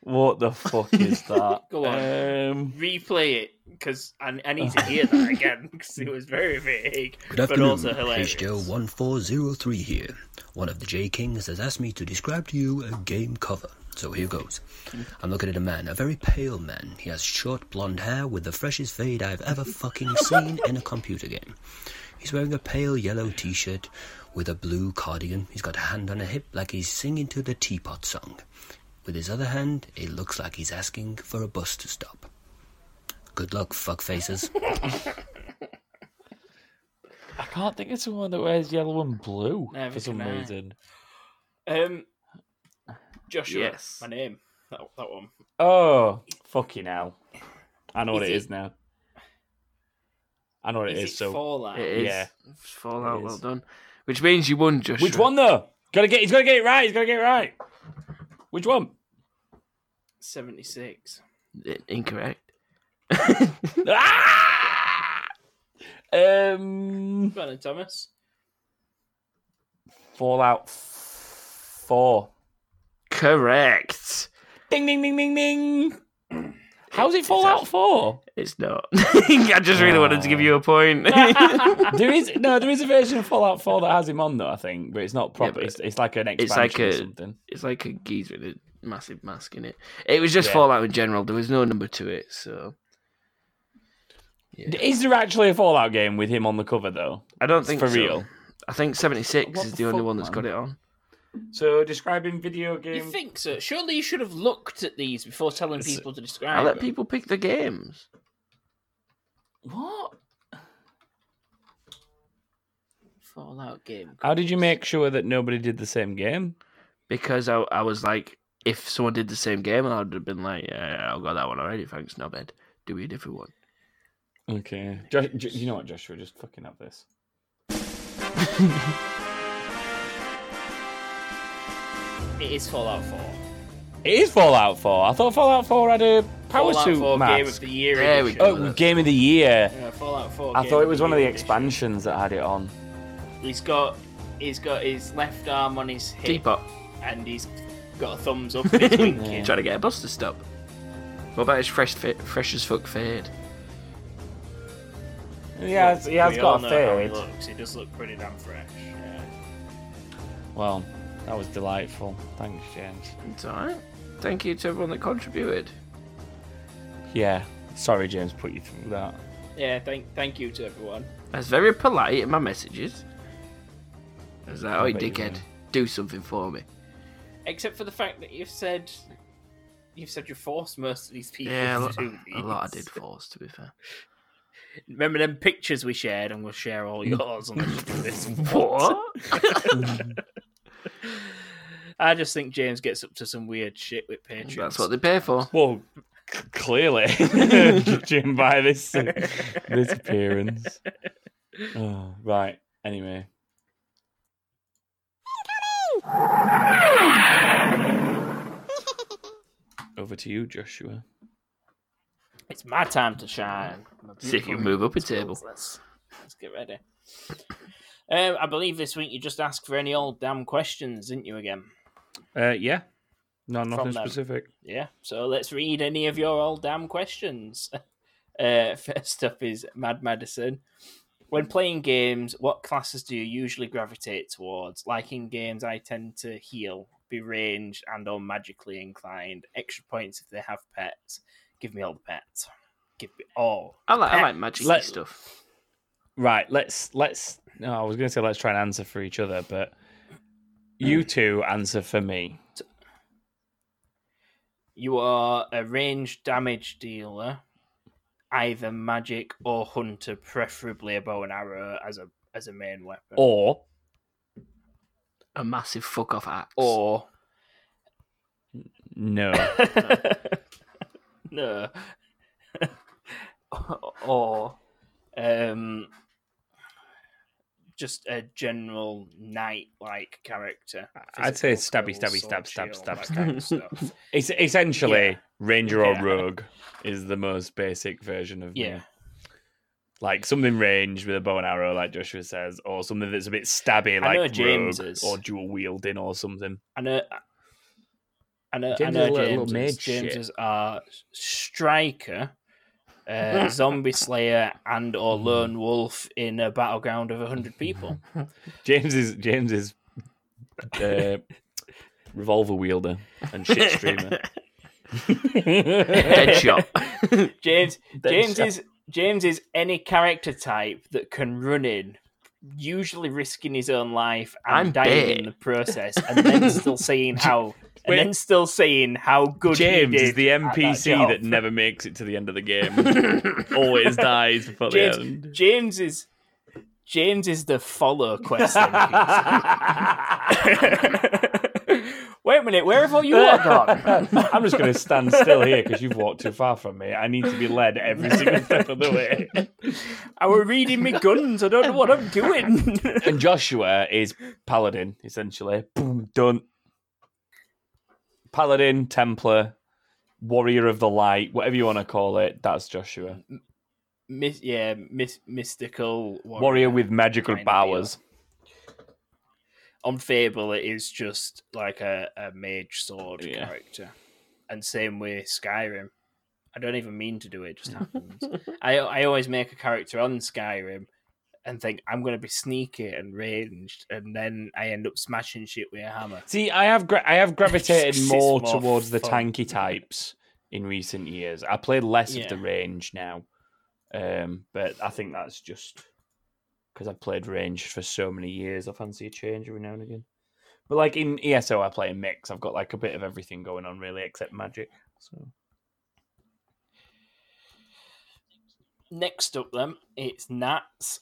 What the fuck is that?
Go on,
Um,
replay it because I, I need to hear that again because it was very vague,
Good
but
afternoon,
also hilarious.
HJO1403 here. One of the J Kings has asked me to describe to you a game cover. So here goes. I'm looking at a man, a very pale man. He has short blonde hair with the freshest fade I've ever fucking seen in a computer game. He's wearing a pale yellow t shirt with a blue cardigan. He's got a hand on a hip like he's singing to the teapot song. With his other hand, it looks like he's asking for a bus to stop. Good luck, fuckfaces.
I can't think of someone that wears yellow and blue
Neither
for some
I.
reason.
Um, Joshua,
Yes.
my name. That, that one.
Oh, fucking hell. I know what
Is
it
it-
is now. I know what it
Is
is.
it
so
Fallout?
It is.
Yeah.
It's Fallout,
It
well
is.
done. Which means you won, Joshua.
Which one though? Gotta get. He's gotta get it right. He's gotta get it right. Which one?
76.
I- Incorrect.
Ah! Um,
Go on then, Thomas.
Fallout Four.
Correct.
Ding ding ding ding ding. How's it Fallout Four?
It's not. I just really wanted to give you a point.
there is no, there is a version of Fallout Four that has him on though. I think, but it's not proper.
but
it's, it's like an expansion
it's like
or something.
it's like a geezer with a massive mask in it. It was just
Yeah.
Fallout in general. There was no number to it, so
Is there actually a Fallout game with him on the cover though?
I don't think
for
so.
real.
I think seventy six is
the
the only one that's got it on.
So describing video
games.
You
think so? Surely you should have looked at these before telling people to describe
I let
them.
people pick the games.
What?
Fallout game.
How did you make sure that nobody did the same game?
Because I, I was like, if someone did the same game, I'd have been like, yeah, yeah, I've got that one already. Thanks, Knobhead. Do me a different one.
Okay. Jo- Jo- you know what, Joshua? Just fucking have this.
It is Fallout 4.
It is Fallout 4. I thought Fallout 4 had a power
Fallout
suit
4
mask.
Game of the Year
There we go.
Oh, Game of the Year.
Yeah, Fallout 4.
I
Game
thought it
of
was one of the
edition.
expansions that had it on.
He's got he's got his left arm on his hip,
Teapot.
and he's got a thumbs up. And he's winking.
Trying to get a bus to stop. What about his fresh, fit, fresh as fuck fade?
He has, he has
We all
got a
know how he
fade.
looks. He does look pretty damn fresh. Yeah.
Well, that was delightful. Thanks, James.
It's alright. Thank you to everyone that contributed.
Yeah. Sorry, James, put you through that.
Yeah, thank thank you to everyone.
I was very polite in my messages. I was like,
I
oh,
bet you
dickhead,
were.
do something for me.
Except for the fact that you've said you've said you forced most of these people
Yeah, a
to
lot,
do
a lot I did force, to be fair.
Remember them pictures we shared, and we'll share all yours unless you do this.
What?
I just think James gets up to some weird shit with Patreon.
That's what they pay for.
Well, c- clearly, judging by this uh, this appearance. Oh, right. Anyway. Over to you, Joshua.
It's my time to shine.
See if you
beautiful
move up a table.
Let's, let's get ready. Um, I believe this week you just asked for any old damn questions, didn't you? Again,
Uh, yeah. No, nothing specific.
yeah. So let's read any of your old damn questions. Uh, first up is Mad Madison. When playing games, what classes do you usually gravitate towards? Like in games, I tend to heal, be ranged, and or magically inclined. Extra points if they have pets. Give me all the pets. Give me all.
I like, I like magic
Let-
stuff.
Right. Let's let's. No, I was going to say let's try and answer for each other, but you two answer for me.
You are a ranged damage dealer, either magic or hunter, preferably a bow and arrow as a as a main weapon.
Or
A massive fuck off axe.
or
no.
no, or um, just a general knight-like character.
I'd say
Physical
stabby, stabby, stab, stab, stab, stab.
kind of stuff.
It's essentially
Yeah.
ranger or
Yeah.
rogue is the most basic version of
Yeah.
me. Like something ranged with a bow and arrow, like Joshua says, or something that's a bit stabby, like
James
rogue
is.
or dual wielding or something.
I know. I know,
James
I
is
know
a little- little
James's.
shit.
James's are striker, uh, zombie slayer, and or lone wolf in a battleground of hundred people.
James is James is uh, revolver wielder and shit streamer.
Deadshot. James James
Deadshot.
is James is any character type that can run in, usually risking his own life and
I'm
dying
bait.
in the process, and then still saying how and
Wait.
then still saying how good
James
he did
is the
at that
NPC that, never makes it to the end of the game. Always dies before
James,
the end.
James is James is the follow quest NPC. Wait a minute, where have all you all gone?
I'm just going to stand still here because you've walked too far from me. I need to be led every single step of the way.
I were reading me guns. I don't know what I'm doing.
and Joshua is paladin, essentially. Boom, done. Paladin, Templar, Warrior of the Light, whatever you want to call it. That's Joshua.
Mis- yeah, mis- mystical
Warrior with magical powers.
On Fable, it is just like a, a mage sword
Yeah.
character, and same with Skyrim. I don't even mean to do it; it just happens. I I always make a character on Skyrim and think I'm going to be sneaky and ranged, and then I end up smashing shit with a hammer.
See, I have gra- I have gravitated more,
more
towards the tanky types in recent years. I play less
Yeah.
of the range now, um, but I think that's just because I've played range for so many years. I fancy a change every now and again. But like in ESO, I play a mix. I've got like a bit of everything going on, really, except magic. So
Next up, then it's Nats.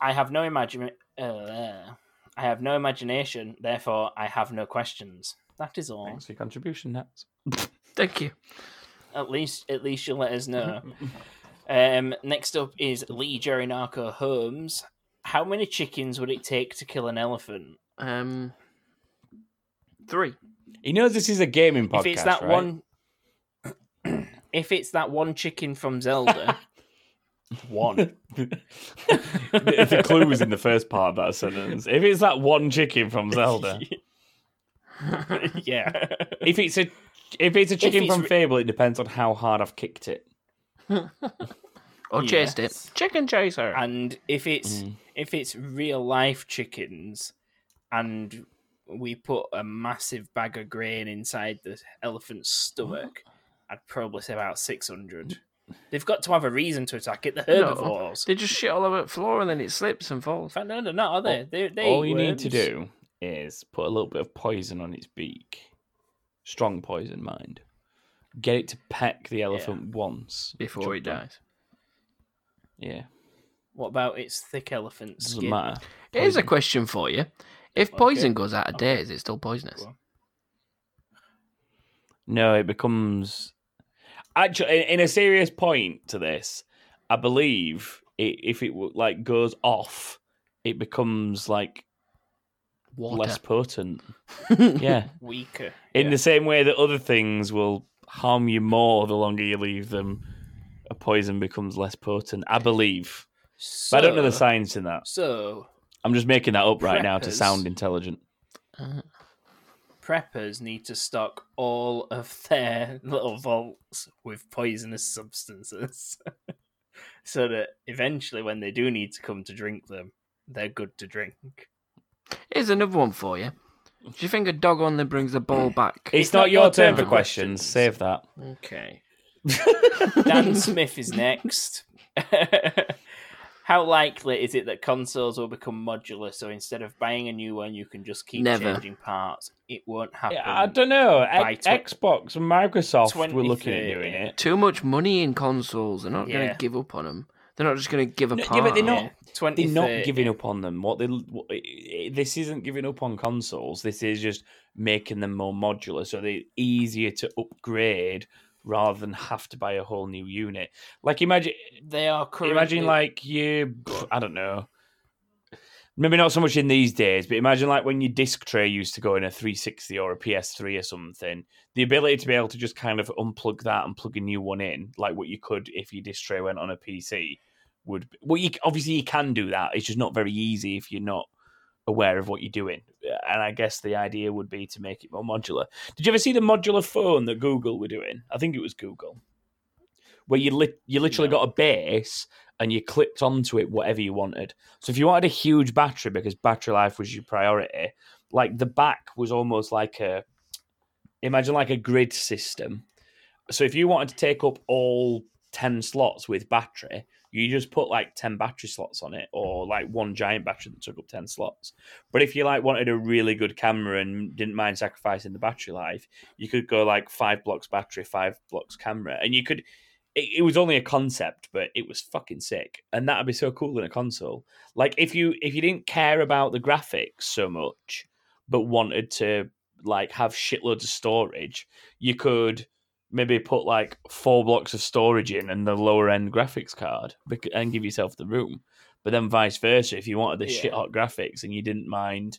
I have no imagine. Uh, I have no imagination, therefore I have no questions. That is all.
thanks for your contribution, Nats.
Thank you.
At least, at least you'll let us know. um, next up is Lee Jerry Narco Holmes. How many chickens would it take to kill an elephant?
Um, three.
He knows this is a gaming podcast.
if it's that
right?
one, if it's that one chicken from Zelda, one.
If the clue was in the first part of that sentence. If it's that one chicken from Zelda,
yeah.
if it's a if it's a chicken
it's
from
re-
Fable, it depends on how hard I've kicked it.
Or chased it. Chicken chaser.
And if it's
Mm.
if it's real life chickens, and we put a massive bag of grain inside the elephant's stomach, I'd probably say about six hundred. They've got to have a reason to attack it. The
No,
herbivores.
they just shit all over the floor and then it slips and falls.
No, no, no, are they? They, they
All
eat
you need to do is put a little bit of poison on its beak, strong poison, mind. Get it to peck the elephant once
Before it
done.
dies.
Yeah,
What about its thick elephant
doesn't
skin?
matter.
Here's a question for you. If poison goes out of date, is it still poisonous?
No, it becomes actually in a serious point to this. I believe it, if it like goes off, it becomes like
Water.
less potent. yeah,
Weaker.
in the same way that other things will harm you more the longer you leave them. A poison becomes less potent. I believe, but I don't know the science in that.
So
I'm just making that up right now to sound intelligent.
Uh, preppers need to stock all of their little vaults with poisonous substances so that eventually when they do need to come to drink them they're good to drink
Here's another one for you. Do you think a dog only brings a ball back?
It's, not, your turn for questions. Save that.
okay dan smith is next how likely is it that consoles will become modular so instead of buying a new one you can just keep
Never.
changing parts it won't happen
Yeah, I don't know.
by tw-
Xbox and Microsoft were looking at doing it.
Too much money in consoles. They're not going to give up on them. They're not just going to give up.
No, yeah, but they're not.
it.
They're not giving up on them. What they what, this isn't giving up on consoles. This is just making them more modular, so they're easier to upgrade rather than have to buy a whole new unit. Like imagine,
they are currently...
imagine like you, I don't know. Maybe not so much in these days, but imagine like when your disc tray used to go in a 360 or a PS3 or something. The ability to be able to just kind of unplug that and plug a new one in, like what you could if your disc tray went on a PC, would. Well, you obviously you can do that. It's just not very easy if you're not aware of what you're doing. And I guess the idea would be to make it more modular. Did you ever see the modular phone that Google were doing? I think it was Google, where you lit you literally got a base and you clipped onto it whatever you wanted. So if you wanted a huge battery because battery life was your priority, like the back was almost like a imagine like a grid system. So if you wanted to take up all 10 slots with battery, you just put like 10 battery slots on it or like one giant battery that took up 10 slots. But if you like wanted a really good camera and didn't mind sacrificing the battery life, you could go like five blocks battery, five blocks camera. And you could it, it was only a concept, but it was fucking sick. And that'd be so cool in a console. Like if you if you didn't care about the graphics so much, but wanted to like have shitloads of storage, you could maybe put like four blocks of storage in and the lower end graphics card and give yourself the room. But then vice versa, if you wanted the
Yeah.
shit hot graphics and you didn't mind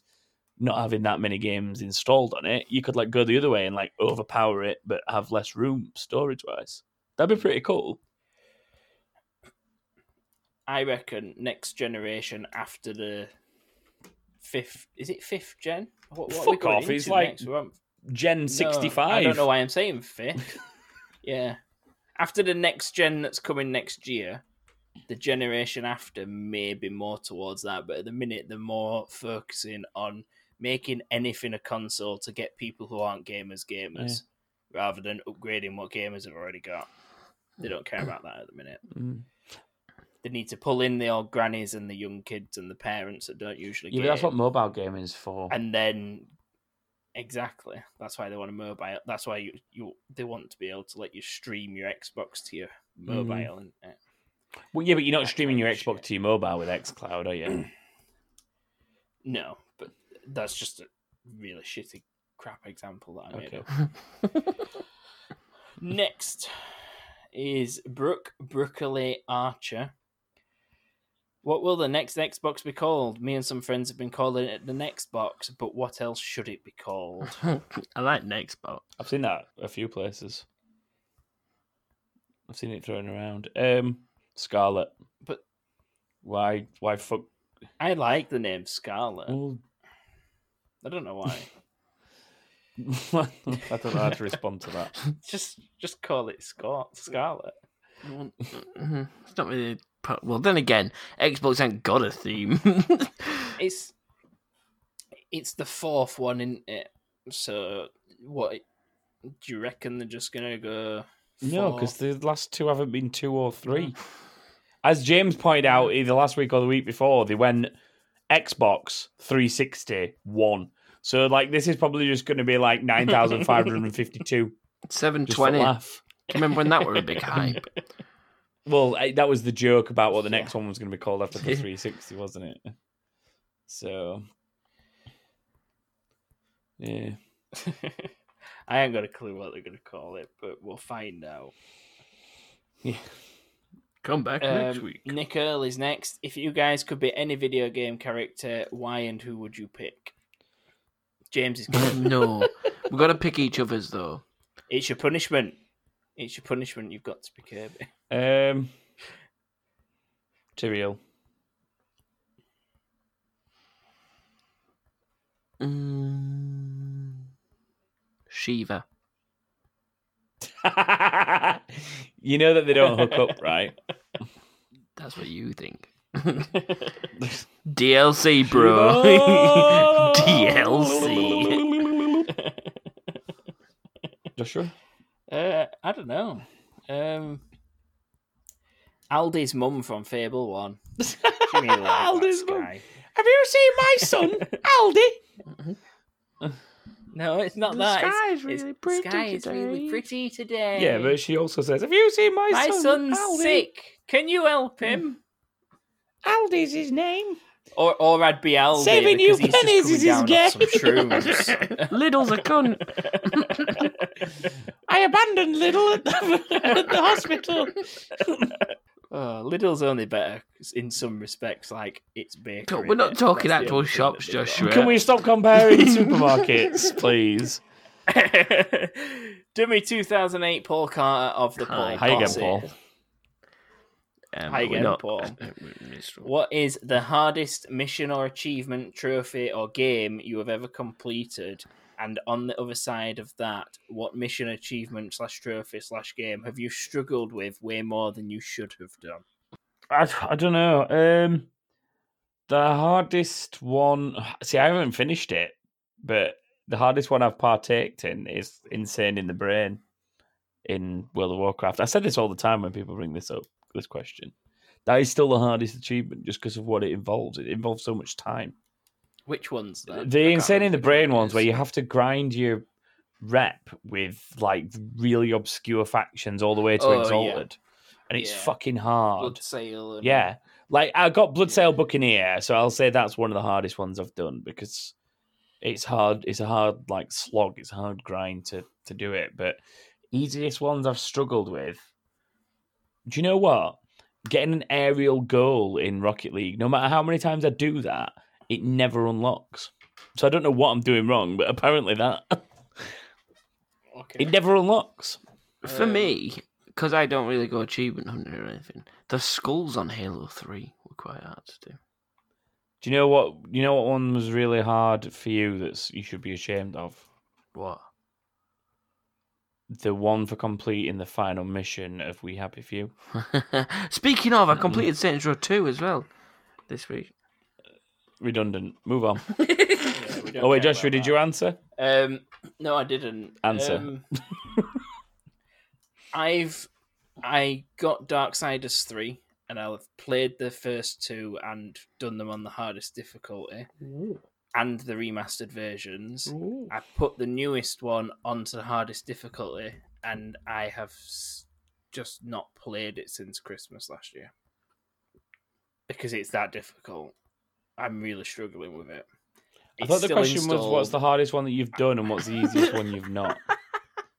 not having that many games installed on it, you could like go the other way and like overpower it but have less room storage wise. That'd be pretty cool.
I reckon next generation after the fifth is it fifth gen? What, what
Fuck off, it's
into
like
next? We're on-
Gen
No,
65.
I don't know why I'm saying fifth. yeah. After the next gen that's coming next year, the generation after may be more towards that, but at the minute they're more focusing on making anything a console to get people who aren't gamers gamers rather than upgrading what gamers have already got. They don't care about that at the minute.
Mm.
They need to pull in the old grannies and the young kids and the parents that don't usually
Yeah,
game.
that's what mobile gaming is for.
and then exactly that's why they want a mobile that's why you, you they want to be able to let you stream your xbox to your mobile
Mhm.
and uh,
Well, yeah, but you're not streaming your Xbox to your mobile with xCloud, are you?
no but that's just a really shitty crap example that i made
Okay.
up next is brooke broccoli archer what will the next Xbox be called? Me and some friends have been calling it the next box, but what else should it be called?
I like next box.
I've seen that a few places. I've seen it thrown around. Um, Scarlett.
But
why? Why fuck?
I like the name Scarlett.
Well,
I don't know why.
I don't know how to respond to that.
just just call it Scar- Scarlett.
Mhm. It's not really. Pu- Well, then again, Xbox ain't got a theme.
It's it's the fourth one in it. So what do you reckon they're just gonna go?
No, because the last two haven't been two or three. As James pointed out either last week or the week before, they went Xbox 360 one. So like this is probably just going to be like nine thousand five hundred and fifty-two.
Seven twenty.
laugh.
Do you remember when that were a big hype?
Well, eh, that was the joke about what the next one was going to be called after the 360, wasn't it? So, yeah.
I ain't got a clue what they're gonna call it, but we'll find out.
Yeah.
Come back next
Um,
week.
Nick Earl is next. If you guys could be any video game character, why and who would you pick? James is good.
no, we've got to pick each other's though.
It's your punishment. It's your punishment. You've got to be Kirby.
Um, Tyrael.
Mm, Shiva.
you know that they don't hook up, right?
That's what you think. DLC, bro. DLC.
Joshua?
Uh, I don't know. Um, Aldi's mum from Fable One. She really liked that
Aldi's mum. Have you seen my son, Aldi?
No, it's not
The
that. It's-
sky's
it's,
really pretty
sky is really
today.
pretty today.
Yeah, but she also says, "Have you seen my,
my
son,
son's
Aldi?
sick. Can you help hmm. him?
Aldi's his name.
Or, or I'd be Aldi
Saving you pennies is his
down off
game.
shrooms.
Lidl's a cunt.
I abandoned Little at the, at the hospital.
Oh, Lidl's only better in some respects, like it's bakery.
We're not talking
That's
actual shops,
that.
Joshua.
Can we stop comparing supermarkets, please?
Do me 2008 Paul Carter of the Paul
How you getting, Paul?
Um,
Hi
we're
again,
not-
Paul.
we're still-
What is the hardest mission or achievement, trophy, or game you have ever completed? And on the other side of that, what mission, achievement, slash trophy, slash game have you struggled with way more than you should have done?
I, I don't know. Um, the hardest one. See, I haven't finished it, but the hardest one I've partaked in is Insane in the Brain in World of Warcraft. I said this all the time when people bring this up, this question. That is still the hardest achievement just because of what it involves. It involves so much time.
Which ones? I
The Insane in the Brain ones where you have to grind your rep with like really obscure factions all the way to
Oh, yeah.
Exalted. And it's
Yeah.
fucking hard.
Bloodsail. And...
Yeah. Like I got Bloodsail Buccaneer, so I'll say that's one of the hardest ones I've done because it's hard it's a hard like slog, it's a hard grind to to do it. But easiest ones I've struggled with. Do you know what? Getting an aerial goal in Rocket League, no matter how many times I do that, it never unlocks. So I don't know what I'm doing wrong, but apparently that it never unlocks.
For
Um,
me, because I don't really go achievement hunting or anything, the skulls on Halo Three were quite hard to do.
Do you know what? You know what one was really hard for you that you should be ashamed of?
What?
The one for completing the final mission of We Happy Few.
Speaking of, I completed Saints Row Two as well this week.
Redundant. Move on.
we don't
oh wait, Joshua,
about
did you answer?
Um, no, I didn't.
Answer.
Um, I've I got Darksiders three, and I've played the first two and done them on the hardest difficulty, and the remastered versions. I put the newest one onto the hardest difficulty, and I have just not played it since Christmas last year because it's that difficult. I'm really struggling with it.
I thought the
still
question was what's the hardest one that you've done and what's the easiest one you've not?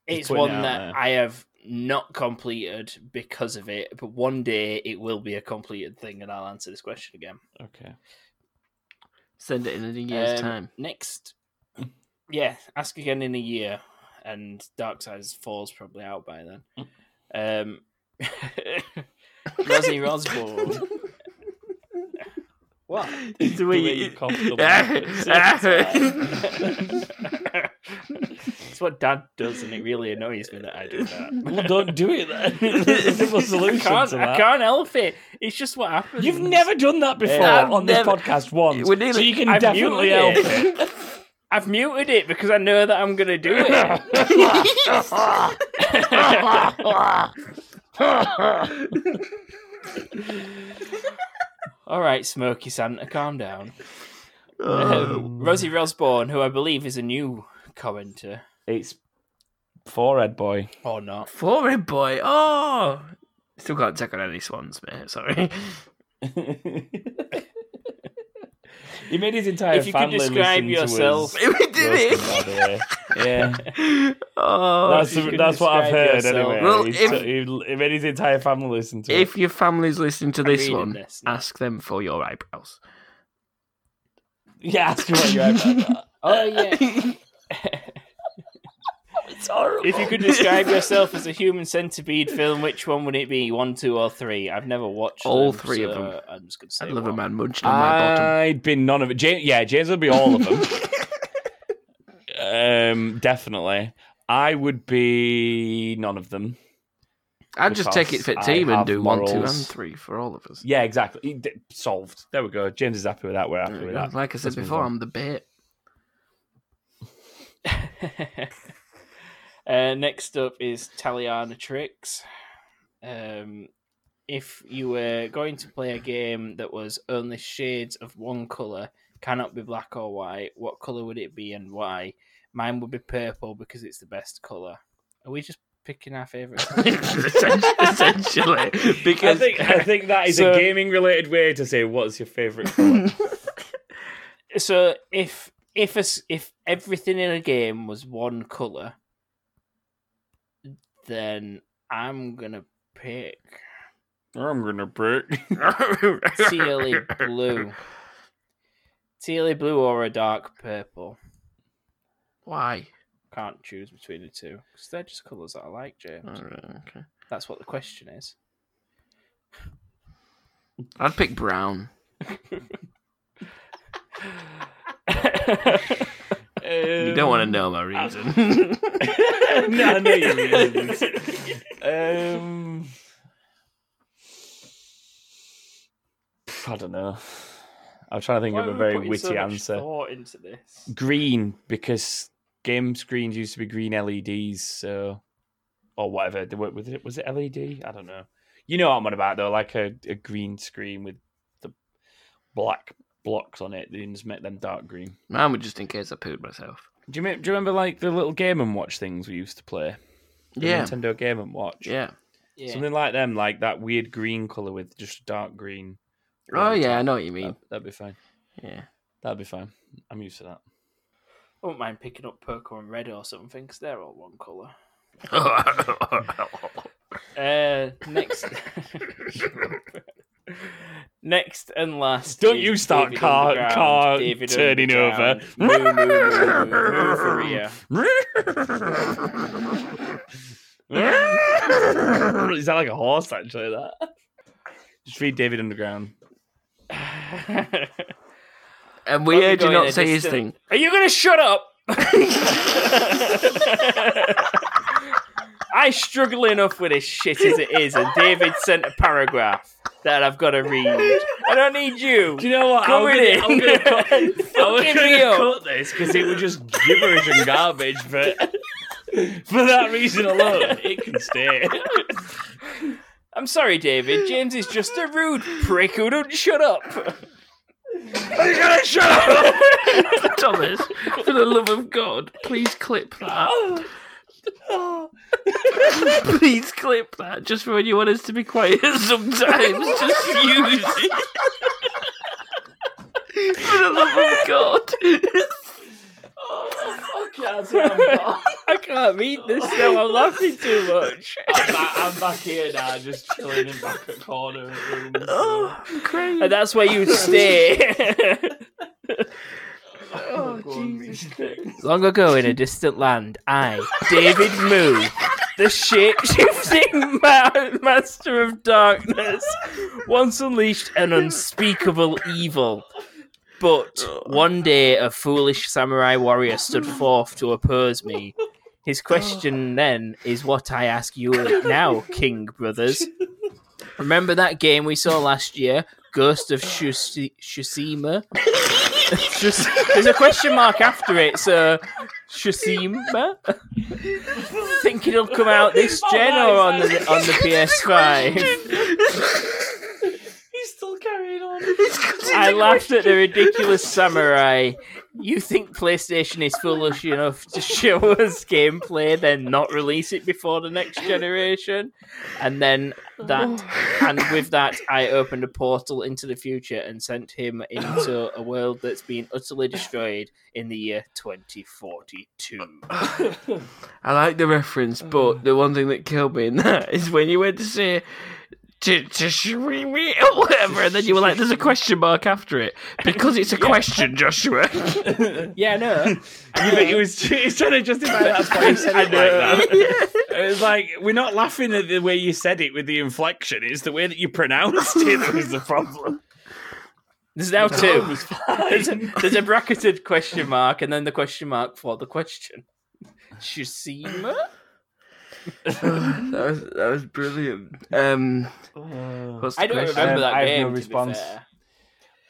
It's
putting it
one that
there.
I have not completed because of it, but one day it will be a completed thing, and I'll answer this question again.
Okay.
Send it in a year's
Um,
time.
Next, yeah, ask again in a year, and Dark Darksiders Fall's probably out by then. Um, Rosie Rosborn. What?
It's the way you-
you coughed up It's what Dad does, and it really annoys me that I do that.
Well, don't do it then. There's a simple solution
I can't,
to
I can't help it. It's just what happens.
You've never done that before
I've
on this podcast once,
We're
so you can
I've
definitely help
muted
it.
I've muted it because I know that I'm going to do it. All right, Smoky Santa, calm down. Um, Rosie Rosborn, who I believe is a new commenter.
It's forehead boy.
Or not.
Forehead boy. Oh, still can't take on any swans, mate. Sorry.
He made his entire
If you could describe yourself-
to.
We did
it. by the way. Yeah.
Oh,
that's
if
that's what I've heard
yourself.
anyway.
Well,
he,
if-
he- he made his entire family listen to it.
If your family's listening to this one,
this
ask them for your eyebrows.
Yeah, ask them what your eyebrows are.
Oh yeah.
It's horrible.
If you could describe yourself as a human centipede film, which one would it be? One, two, or three? I've never watched
All
them,
three of them.
I'm just gonna say
I'd love a man munching on my bottom.
I'd be none of it. James, yeah, James would be all of them. um, definitely. I would be none of them.
I'd just take it
because
for
I
team and
have
do one, two, and three for all of us.
Yeah, exactly. D- Solved. There we go. James is happy with that. We're happy with
go.
that.
Like I said
Let's
before. I'm the bait.
uh, next up is Taliana Tricks. Um, if you were going to play a game that was only shades of one color, cannot be black or white, what color would it be and why? Mine would be purple because it's the best color. Are we just picking our favorite?
Essentially, because
I think I think that is
So-
a gaming related way to say what's your favorite color.
so if if a if everything in a game was one color, then I'm gonna pick
I'm gonna pick.
tealy blue, tealy blue or a dark purple.
Why?
Can't choose between the two because they're just colors that I like, James.
Oh, Alright, okay.
That's what the question is.
I'd pick brown. you don't want to know my reason.
no, I know your reasons. um, I don't know. I'm trying to think
Why
of a very witty
so
answer.
thought into this?
Green, because game screens used to be green LEDs, so or whatever. They were- Was it was it LED? I don't know. You know what I'm on about though, like a, a green screen with the black blocks on it. They just make them dark green.
Mine would just in case I pooed myself.
Do you, do you remember like the little Game and Watch things we used to play? The
Yeah.
Nintendo Game and Watch.
Yeah.
Yeah.
Something like them, like that weird green color with just dark green.
Oh,
over the
yeah, I know what you mean.
That, that'd be fine.
Yeah.
That'd be fine. I'm used to that.
I wouldn't mind picking up purple and red or something because they're all one colour. uh, next, next and last.
Don't
is
you start
David
car-
Underground,
car
David
turning over.
Moo, moo, moo, moo, moo for Rhea.
Is that like a horse actually? That. Just read David Underground.
And we
Where
heard you not
a
say his thing.
Are you going to shut up? I struggle enough with this shit as it is, and David sent a paragraph that I've got to read. I don't need you.
Do you know what?
Coming
I'm gonna, I'm gonna cut, I'm gonna
up.
cut this because it was just gibberish and garbage. But for that reason alone, it can stay.
I'm sorry, David. James is just a rude prick who don't shut up.
Are you gonna shut up?
Thomas, for the love of God, please clip that. please clip that. Just for when you want us to be quiet sometimes. Just use it. for the love of God.
I can't read this now. I'm laughing too much.
I'm back, I'm back here now, just chilling in back at corner of the room.
Oh, I'm crying.
And that's where you stay.
Oh, Jesus Christ.
Long ago in a distant land, I, David Moo, the shape-shifting ma- master of darkness, once unleashed an unspeakable evil. But one day a foolish samurai warrior stood forth to oppose me. His question then is what I ask you now, King Brothers. Remember that game we saw last year, Ghost of Shusi- Tsushima? Just, there's a question mark after it, so Tsushima. Think it'll come out this gen or on the on the PS5?
He's still carrying on.
I laughed at the ridiculous samurai. You think PlayStation is foolish enough to show us gameplay, then not release it before the next generation? And then that, and with that, I opened a portal into the future and sent him into a world that's been utterly destroyed in the year 2042.
I like the reference, but the one thing that killed me in that is when you went to say to to Shreemi or whatever, and then you were like, "There's a question mark after it because it's a question, Joshua."
yeah, no.
Yeah, but he was, he was trying to justify that's why he said it like that. It was like, we're not laughing at the way you said it with the inflection, it's the way that you pronounced it that was the problem.
There's now two. There's a, there's a bracketed question mark and then the question mark for the question. Tsushima?
that was that was brilliant. Um, what's the
I don't
question?
remember
Um,
that
I have
game.
no
to be
response.
fair.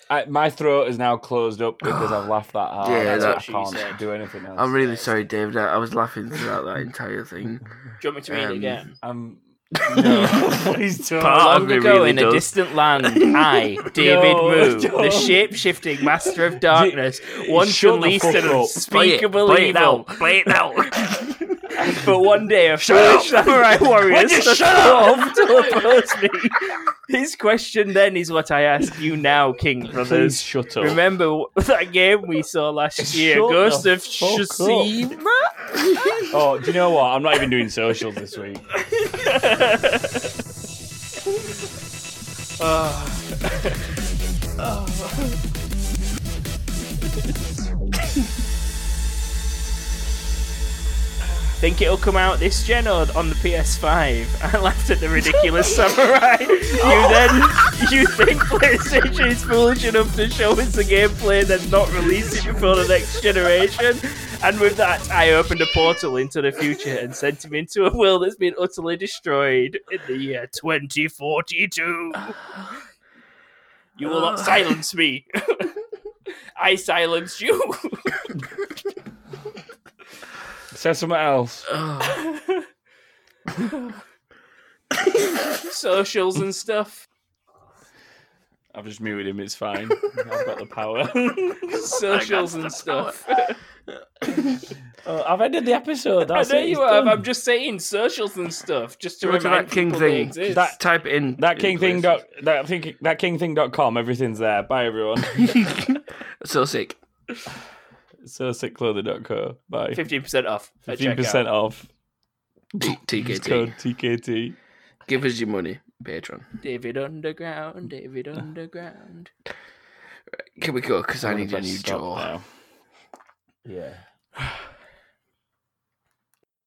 I, my throat is now closed up because I've laughed that hard.
Yeah,
That's
that-
I can't
said.
do anything else.
I'm really sorry, David. I I was laughing throughout that entire thing.
Do you want me to read
Um,
it again?
I'm no, please don't.
Part of
Long
me
ago
really
in a distant land, I, David
No,
Moo, the shape-shifting master of darkness, once
Shut the
unleashed
fuck
an unspeakable
Play it
evil.
now. Play it now.
But one day, a foolish samurai warrior
Would you shut
to oppose me. His question then is what I ask you now, King Brothers.
Please shut up.
Remember that game we saw last year,
Shut
Ghost of. Tsushima?
Oh, do you know what? I'm not even doing socials this week. Ah. Ah.
Think it'll come out this gen or on the PS5? I laughed at the ridiculous samurai. You then you think PlayStation is foolish enough to show us the gameplay, then not release it before the next generation? And with that, I opened a portal into the future and sent him into a world that's been utterly destroyed in the year 2042. You will not silence me. I silence you.
Say something else.
Socials and stuff.
I've just muted him. It's fine. I've got the power.
Socials and stuff.
Oh, I've ended the episode.
I know
it,
you have.
Done.
I'm just saying socials and stuff, just to
Go to
remind
that king thing.
exist.
That type in
that
in
king thing dot that thing that king thing dot com. Everything's there. Bye everyone.
So sick.
So sickclothing.co. Bye.
Fifteen percent off.
Fifteen percent off.
T-
Use code
TKT.
TKT.
Give us your money, Patron.
David Underground. David Underground.
Can we go? Because I need a new
stop
jaw.
now. Yeah.